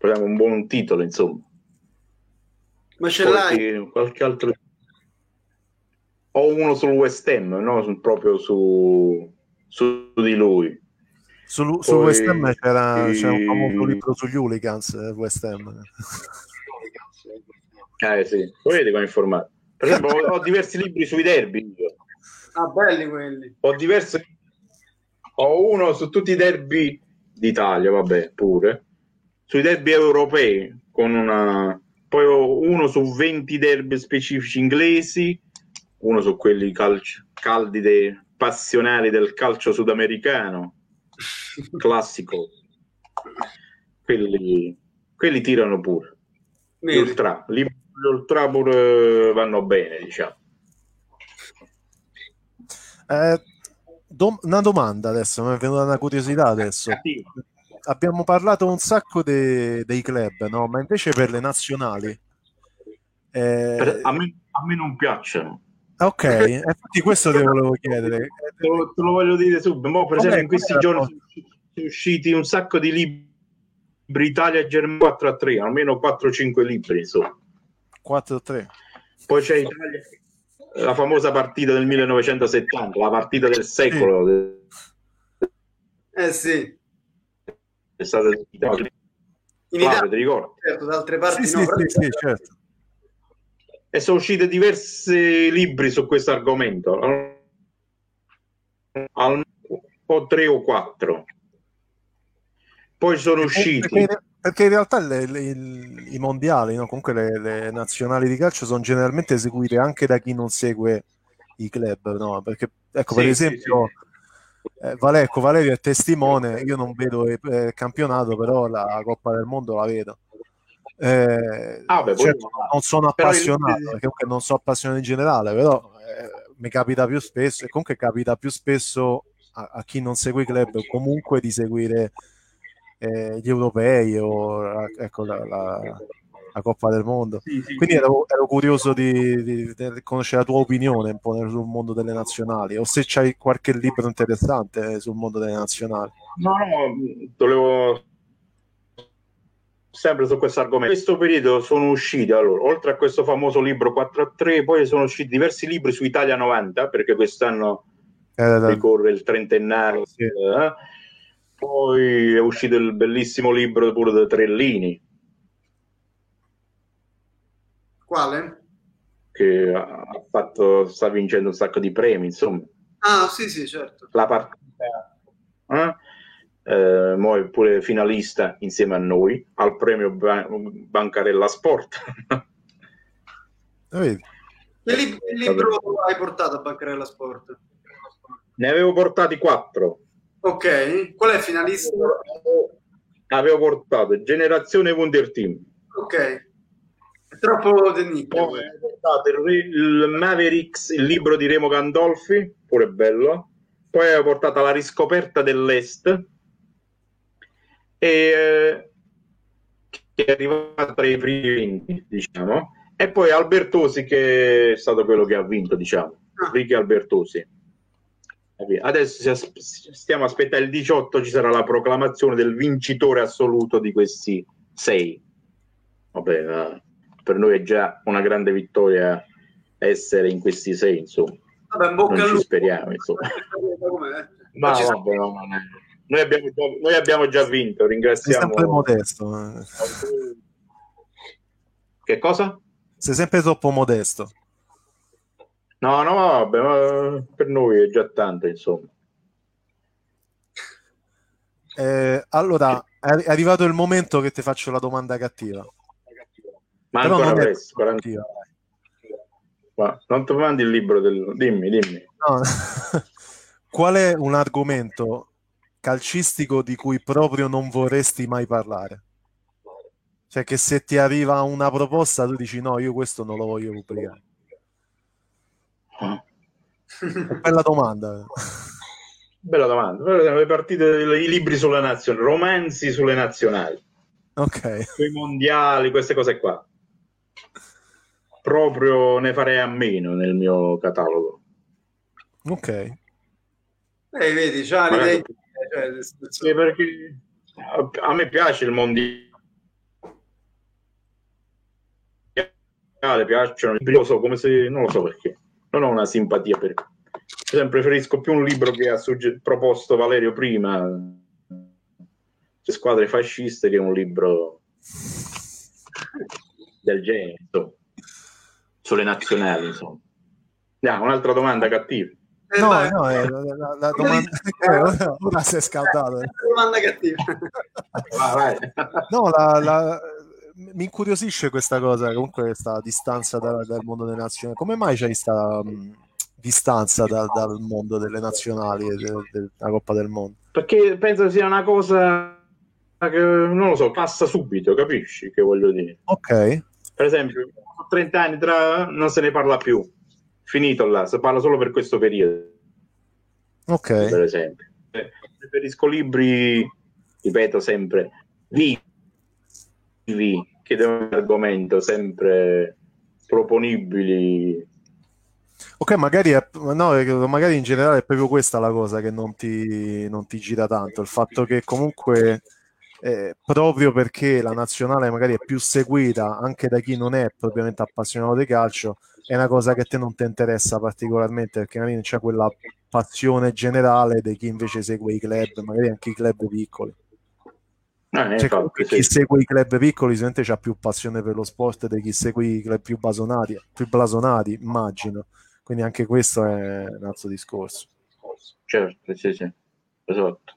un buon titolo, insomma. Ma ce qualche, l'hai? Qualche altro... Ho uno sul West Ham, no? proprio su, su di lui. Su, su West Ham c'era, c'era, un famoso libro sugli hooligans eh, West Ham. Eh sì, poi vedi come informato. Per esempio ho, ho, diversi libri sui derby. Ah, belli quelli. Ho diversi... Ho uno su tutti i derby d'Italia, vabbè, pure. Sui derby europei, con una... Poi ho uno su 20 derby specifici inglesi, uno su quelli calci... caldi dei passionali del calcio sudamericano, classico, quelli, quelli tirano pure. Ultra, gli, gli ultra pure vanno bene, diciamo. Eh, dom- una domanda adesso, mi è venuta una curiosità adesso. Abbiamo parlato un sacco de- dei club, no? ma invece per le nazionali... Eh... A, me, a me non piacciono. Ok, infatti questo te volevo chiedere. Te lo, te lo voglio dire subito. Mo, per esempio, in questi giorni sono usciti un sacco di libri Italia e Germania 4 a 3, almeno 4-5 libri, insomma. 4 a 3. Poi c'è Italia, la famosa partita del 1970, la partita del secolo. Sì. Eh sì. È stata in Italia, ti ricordi? Certo, da altre parti sì, no, sì, sì, sì, certo e sono usciti diversi libri su questo argomento, al, o tre o quattro. Poi sono usciti. Perché, perché in realtà le, le, i mondiali, no? comunque le, le, nazionali di calcio, sono generalmente eseguite anche da chi non segue i club. No? Perché, ecco, sì, per esempio, sì, sì. Eh, Valerio, Valerio è testimone. Io non vedo il, il campionato, però la Coppa del Mondo la vedo. Eh, ah, beh, certo, non sono appassionato, perché comunque non sono appassionato in generale, però eh, mi capita più spesso, e comunque capita più spesso a, a chi non segue i club comunque di seguire eh, gli europei o ecco, la, la, la, Coppa del Mondo. Sì, sì, Quindi. Ero, ero, curioso di, di, di, conoscere la tua opinione un po' sul mondo delle nazionali, o se c'hai qualche libro interessante sul mondo delle nazionali. No, no, volevo sempre su questo argomento. In questo periodo sono usciti, allora, oltre a questo famoso libro 4 a 3, poi sono usciti diversi libri su Italia 90, perché quest'anno eh, ricorre il trentenario. Sì. Eh? Poi è uscito il bellissimo libro pure di Trellini. Quale? Che ha fatto, sta vincendo un sacco di premi, insomma. Ah, sì, sì, certo. La partita. Eh? eh, mo è pure finalista insieme a noi al premio Ban- Bancarella Sport. che libro hai portato a Bancarella Sport? Ne avevo portati quattro. Ok, qual è il finalista? Avevo portato Generazione Wonder Team. Ok, è troppo d'enigma. Poi ho portato il, il Mavericks, il libro di Remo Gandolfi, pure bello. Poi avevo portato La riscoperta dell'Est, e eh, che è arrivato tra i primi 20, diciamo, e poi Albertosi che è stato quello che ha vinto, diciamo, ah. Ricky Albertosi. Adesso stiamo aspettando il 18, ci sarà la proclamazione del vincitore assoluto di questi sei. Vabbè, per noi è già una grande vittoria essere in questi sei, insomma. Vabbè, non ci speriamo, insomma. Ma vabbè, no, non è noi abbiamo, già, noi abbiamo già vinto, ringraziamo. Sei sempre modesto. Eh. Che cosa? Sei sempre troppo modesto. No, no, vabbè, ma per noi è già tanto, insomma. Eh, allora, è arrivato il momento che ti faccio la domanda cattiva. Ma Però ancora presto, 40... Ma non ti mandi il libro del... Dimmi, dimmi. No. Qual è un argomento calcistico di cui proprio non vorresti mai parlare? Cioè che se ti arriva una proposta tu dici no, io questo non lo voglio pubblicare. Bella domanda. Bella domanda. Le partite, i libri sulle nazionali, romanzi sulle nazionali. Ok. Sui mondiali, queste cose qua. Proprio ne farei a meno nel mio catalogo. Ok. Eh, vedi, già Magari... Cioè, sì, perché a me piace il mondiale, piacciono, lo so come se non lo so perché, non ho una simpatia per esempio, preferisco più un libro che ha sugge- proposto Valerio prima, le squadre fasciste, che un libro del genere, insomma. sulle nazionali, insomma. Andiamo, un'altra domanda cattiva. Eh, no, no, eh, la, la, la domanda eh, ora si è scaldato. domanda cattiva. no, la, la, mi incuriosisce questa cosa, comunque questa distanza da, dal mondo delle nazionali. Come mai c'è questa um, distanza da, dal mondo delle nazionali e de, de, della Coppa del Mondo? Perché penso sia una cosa che, non lo so, passa subito, capisci che voglio dire? Ok. Per esempio, 30 anni tra non se ne parla più finito là, si parla solo per questo periodo. Ok. Per esempio. Eh, preferisco libri, ripeto sempre, vivi, che devono un argomento sempre proponibili. Ok, magari, è, no, magari in generale è proprio questa la cosa che non ti, non ti gira tanto, il fatto che comunque eh, proprio perché la nazionale magari è più seguita anche da chi non è propriamente appassionato di calcio, è una cosa che a te non ti interessa particolarmente perché magari non c'è quella passione generale di chi invece segue i club, magari anche i club piccoli. Eh, cioè, infatti, chi sì. segue i club piccoli sicuramente ha più passione per lo sport di chi segue i club più blasonati, più blasonati, immagino. Quindi anche questo è un altro discorso. Certo, sì, sì, esatto.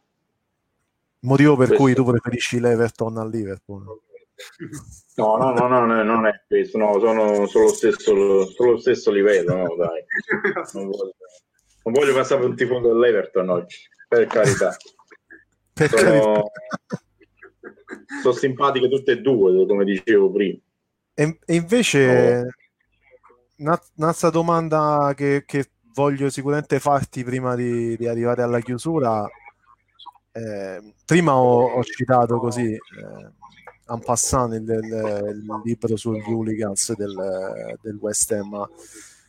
Motivo per questo. cui tu preferisci l'Everton al Liverpool. No, no, no, no, no, non è questo, no, sono sullo stesso, sullo stesso livello, no, dai. Non voglio, non voglio passare per un tifoso dell'Everton oggi, per carità. Per sono, carità. Sono simpatiche tutte e due, come dicevo prima. E, e invece, no. un'altra domanda che, che, voglio sicuramente farti prima di, di arrivare alla chiusura. Eh, prima ho, ho, citato così eh, en passant il, il, il libro sugli hooligans del, del, West Ham.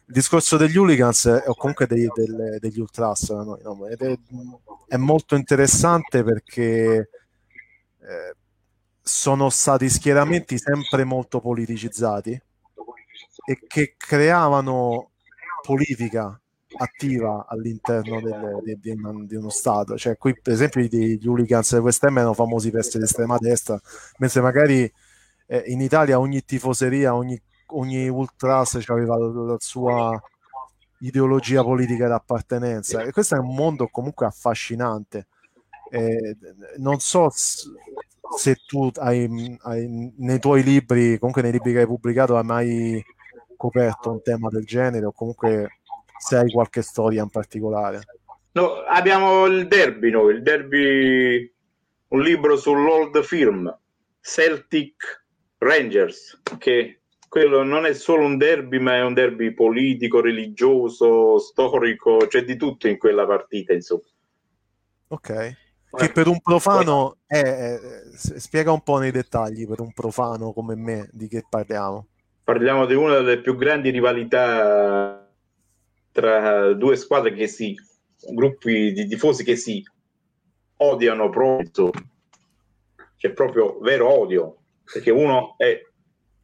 Il discorso degli hooligans o comunque dei, del, degli ultras no, è, è, molto interessante perché eh, sono stati schieramenti sempre molto politicizzati e che creavano politica attiva all'interno del, di, di, di, uno Stato. Cioè, qui, per esempio, gli hooligans di West Ham erano famosi per essere estrema destra, mentre magari eh, in Italia ogni tifoseria, ogni, ogni ultras aveva la, la sua ideologia politica d'appartenenza. E questo è un mondo comunque affascinante. Eh, non so se tu hai, hai, nei tuoi libri, comunque nei libri che hai pubblicato, hai mai coperto un tema del genere o comunque se hai qualche storia in particolare. No, abbiamo il derby, noi, il derby, un libro sull'old firm, Celtic Rangers, che quello non è solo un derby, ma è un derby politico, religioso, storico, c'è di tutto in quella partita, insomma. Ok. Che per un profano è, è, spiega un po' nei dettagli per un profano come me di che parliamo. Parliamo di una delle più grandi rivalità tra due squadre che si gruppi di tifosi che si odiano proprio c'è proprio vero odio perché uno è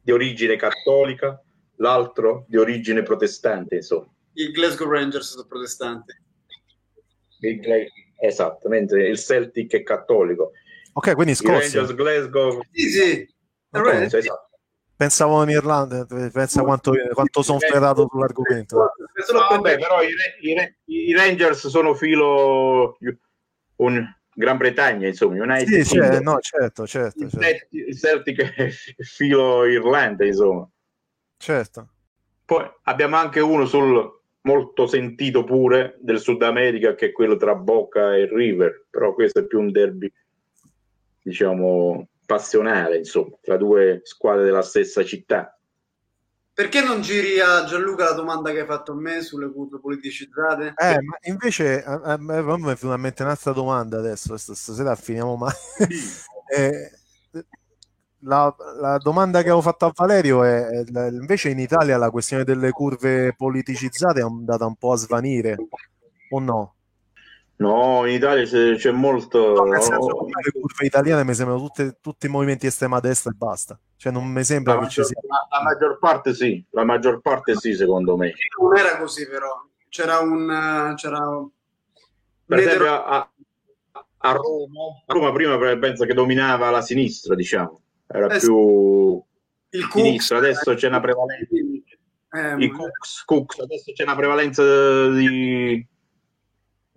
di origine cattolica l'altro di origine protestante insomma. Il Glasgow Rangers sono protestanti il, esatto mentre il Celtic è cattolico ok quindi Scozia Rangers Glasgow sì sì okay, esatto pensavo in Irlanda, pensa quanto, quanto sono ferrato sull'argomento. No, vabbè, però i, i, i, Rangers sono filo un Gran Bretagna, insomma, United sì, cioè, no, certo, certo, certo. Il Celtic è filo Irlanda, insomma. Certo. Poi abbiamo anche uno sul molto sentito pure del Sud America che è quello tra Boca e River, però questo è più un derby diciamo passionale, insomma, tra due squadre della stessa città. Perché non giri a Gianluca la domanda che hai fatto a me sulle curve politicizzate? Eh, ma invece a, a, a me è finalmente un'altra domanda adesso, stasera finiamo mai. eh, la, la, domanda che avevo fatto a Valerio è, è, invece in Italia la questione delle curve politicizzate è andata un po' a svanire, o no? No, in Italia c'è, molto. No, nel senso, le curve italiane mi sembrano tutte, tutti i movimenti estrema destra e basta. Cioè, non mi sembra la che maggior, ci sia. La, la, maggior parte sì, la maggior parte sì, secondo me. Non era così, però. C'era un. C'era... Per esempio, a, a, Roma, a Roma prima penso che dominava la sinistra, diciamo. Era eh, più il sinistra, adesso c'è una prevalenza. Eh, I Cooks, Cooks, adesso c'è una prevalenza di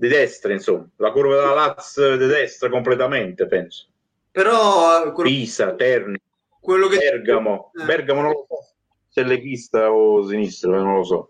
di destra, insomma, la curva della Lazio di destra completamente, penso. Però eh, quello... Pisa, Terni, quello che... Bergamo, eh. Bergamo non lo so se è leghista o sinistra, non lo so.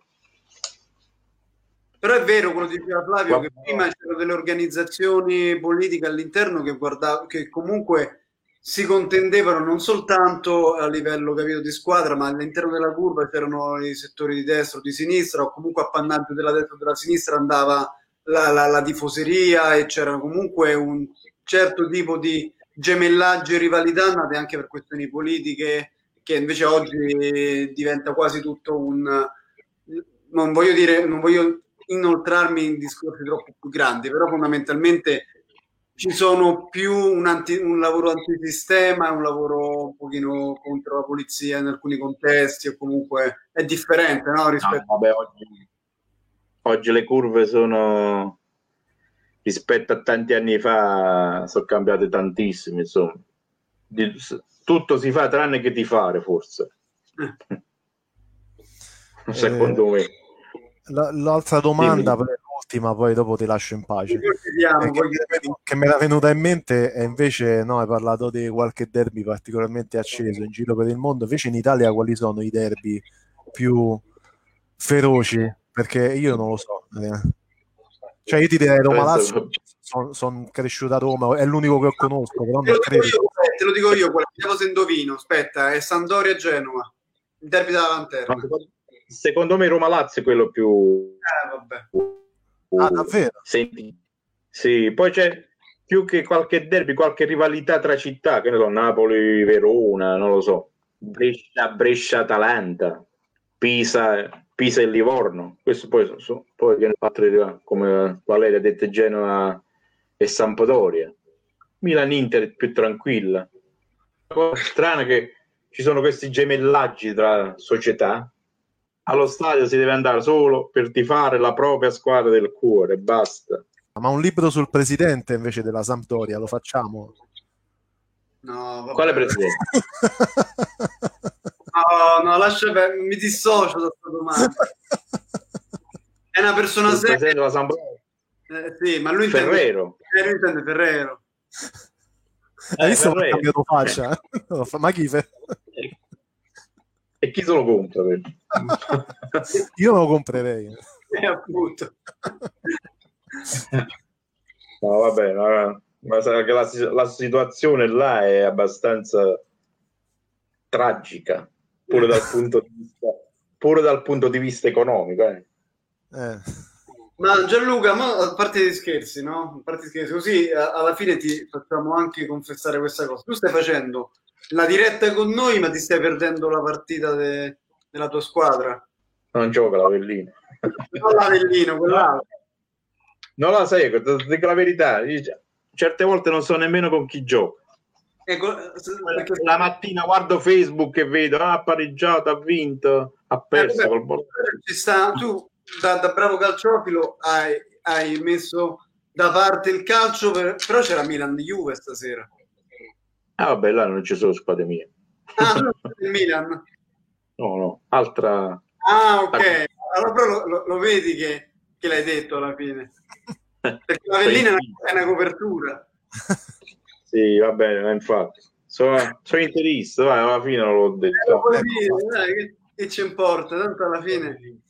Però è vero quello che diceva Flavio, Guarda, che prima c'erano delle organizzazioni politiche all'interno che, guardav- che comunque si contendevano non soltanto a livello capito, di squadra, ma all'interno della curva c'erano i settori di destra o di sinistra, o comunque appannaggio della destra o della sinistra andava la, la, la tifoseria e c'era comunque un certo tipo di gemellaggio e rivalità nate anche per questioni politiche che invece oggi diventa quasi tutto un non voglio dire non voglio inoltrarmi in discorsi troppo più grandi però fondamentalmente ci sono più un, anti, un lavoro antisistema un lavoro un pochino contro la polizia in alcuni contesti o comunque è differente no, rispetto no, vabbè, oggi oggi le curve sono rispetto a tanti anni fa sono cambiate tantissimo insomma. Di, tutto si fa tranne che di fare forse. Eh, secondo me. L'altra domanda Dimmi. L'ultima poi dopo ti lascio in pace che, che mi era venuta in mente è invece no hai parlato di qualche derby particolarmente acceso in giro per il mondo invece in Italia quali sono i derby più feroci perché io non lo so. Eh. Cioè io ti direi Roma Lazio, sono son cresciuto a Roma, è l'unico che conosco, però non credo. Io, te lo dico io, vediamo se indovino, aspetta, è Sandoria Genova, il derby della lanterna. Secondo me Roma Lazio è quello più... Eh, vabbè. Ah, davvero? Senti. Sì, poi c'è più che qualche derby, qualche rivalità tra città, che ne so, Napoli, Verona, non lo so, Brescia, Brescia, Atalanta, Pisa, Pisa e Livorno. Questo poi, so, poi viene fatto come Valeria ha detto Genoa e Sampdoria. Milan-Inter più tranquilla. cosa strana è che ci sono questi gemellaggi tra società. Allo stadio si deve andare solo per tifare la propria squadra del cuore, basta. Ma un libro sul presidente invece della Sampdoria lo facciamo? No, vabbè. Quale presidente? No, no, lascia per... mi dissocio da questa domanda. È una persona Il seria. presidente della Sampdoria? Eh, sì, ma lui intende, Ferrero. eh, lui intende Ferrero. Hai visto come ha cambiato faccia? Fa- Ma chi? Fe- E chi se lo compra? Io lo comprerei. Eh, appunto. No, vabbè, ma, ma sa che la, la situazione là è abbastanza tragica, pure dal punto di vista, pure dal punto di vista economico. eh. Eh. Ma Gianluca, ma a parte gli scherzi, no? A parte gli scherzi, così a- alla fine ti facciamo anche confessare questa cosa. Tu stai facendo la diretta con noi, ma ti stai perdendo la partita de- della tua squadra. Non gioca l'Avellino. Non l'Avellino, quell'altro. Non la ti dico la verità. Certe volte non so nemmeno con chi gioca. Ecco, perché La mattina guardo Facebook e vedo, ah, ha pareggiato, ha vinto, ha perso. Eh, vabbè, col sta, tu da, da bravo calciofilo hai, hai messo da parte il calcio, per- però c'era Milan-Juve stasera. Ah, vabbè, là non ci sono squadre mie. Ah, il Milan. No, no, altra... Ah, ok. Allora però lo, lo- lo vedi che, che l'hai detto alla fine. Perché l'Avellino è una, è una copertura. Sì, va bene, infatti. Sono, sono interista, vai, alla fine non l'ho Eh, detto. lo puoi dire, dai, che, che ci importa? Tanto alla fine...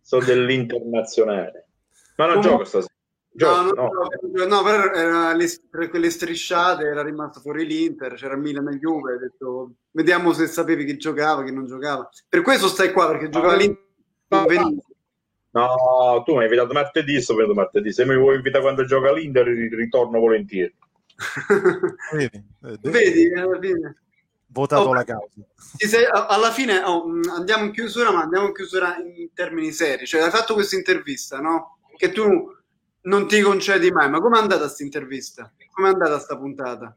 Sono dell'internazionale. Ma non Comunque- gioco stasera. No, Gioco, no, no. no, però era le, tra quelle strisciate era rimasto fuori l'Inter, c'era Milan e Juve, ho detto vediamo se sapevi chi giocava, chi non giocava. Per questo stai qua, perché giocava l'Inter. No, tu mi hai invitato martedì, sto venuto martedì. Se mi vuoi invitare quando gioca l'Inter, ri- ritorno volentieri. Vedi? De- Vedi, alla fine. Votato Oh. la causa. Sei- alla fine oh, andiamo in chiusura, ma andiamo in chiusura in termini seri. Cioè, hai fatto questa intervista, no? Che tu non ti concedi mai. Ma com'è andata questa intervista? Com'è andata sta puntata?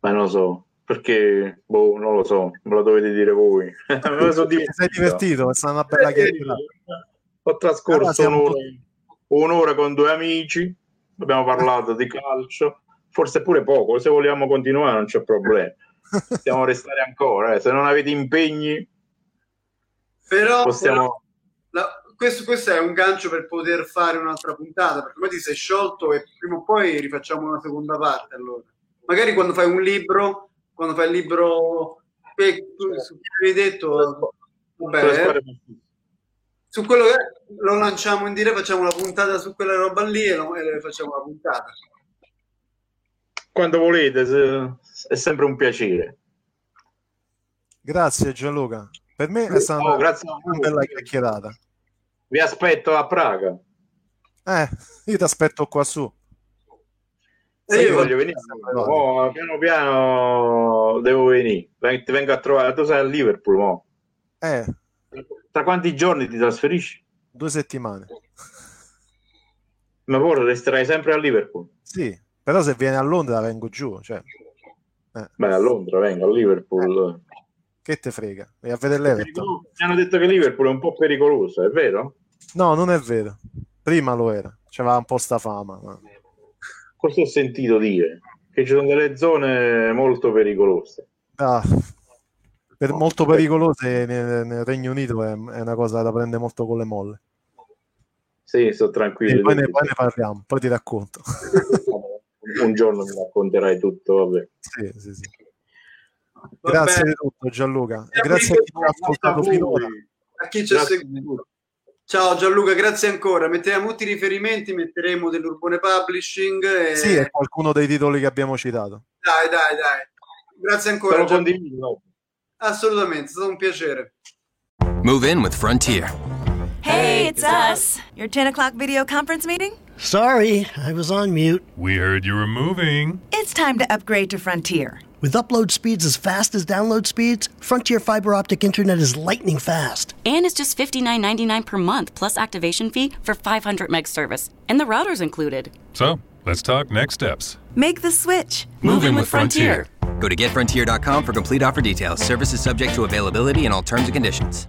Ma non lo so, perché, boh, non lo so, me lo dovete dire voi. me lo sono Ti sei divertito? È stata una bella chiacchierata. Ho Allora trascorso siamo un'ora, un'ora con due amici, abbiamo parlato di calcio, forse pure poco, se vogliamo continuare non c'è problema. Possiamo restare ancora, eh. se non avete impegni Però, possiamo... la- questo, questo è un gancio per poter fare un'altra puntata, perché poi ti sei sciolto e prima o poi rifacciamo una seconda parte. Allora. Magari quando fai un libro, quando fai il libro che tu- su cui avevi detto, vabbè, su quello che lo lanciamo in diretta, facciamo una puntata su quella roba lì e, lo- e facciamo la puntata. Quando volete, se- è sempre un piacere. Grazie Gianluca. Per me è stata Oh, una, bella chiacchierata. Vi aspetto a Praga. Eh, io ti aspetto qua su. E Io io- voglio venire. Oh, piano piano devo venire. Ven- Ti vengo a trovare. Tu sei a Liverpool, mo. Eh, Tra quanti giorni ti trasferisci? due settimane. Ma poi resterai sempre a Liverpool. Sì, però se viene a Londra vengo giù. Cioè, eh, Beh, a Londra vengo, a Liverpool. che te frega? Vai a vedere l'Everton. Mi hanno detto che Liverpool è un po' pericoloso, è vero? No, non è vero. Prima lo era. C'aveva un po' sta fama. ma- Cosa ho sentito dire? Che ci sono delle zone molto pericolose. Ah, per molto pericolose nel, nel Regno Unito è, è una cosa da prendere molto con le molle. Sì, sto E tranquillo. poi, ne, poi ne parliamo, poi ti racconto. Un giorno mi racconterai tutto, vabbè. Sì, sì, sì. Va Grazie di tutto Gianluca grazie a chi ci ha ascoltato finora. A chi ci ha seguito. Ciao Gianluca, grazie ancora. Metteremo tutti i riferimenti, metteremo dell'Urbone Publishing. E... Sì, è qualcuno dei titoli che abbiamo citato. Dai, dai, dai. Grazie ancora. Assolutamente, è stato un piacere. Move in with Frontier. Hey, it's us. Your 10 o'clock video conference meeting? Sorry, I was on mute. We heard you were moving. It's time to upgrade to Frontier. With upload speeds as fast as download speeds, Frontier fiber optic internet is lightning fast. And it's just $59.99 per month plus activation fee for 500 meg service. And the router's included. So, let's talk next steps. Make the switch. Move in with Frontier. Go to getfrontier.com for complete offer details. Services subject to availability and all terms and conditions.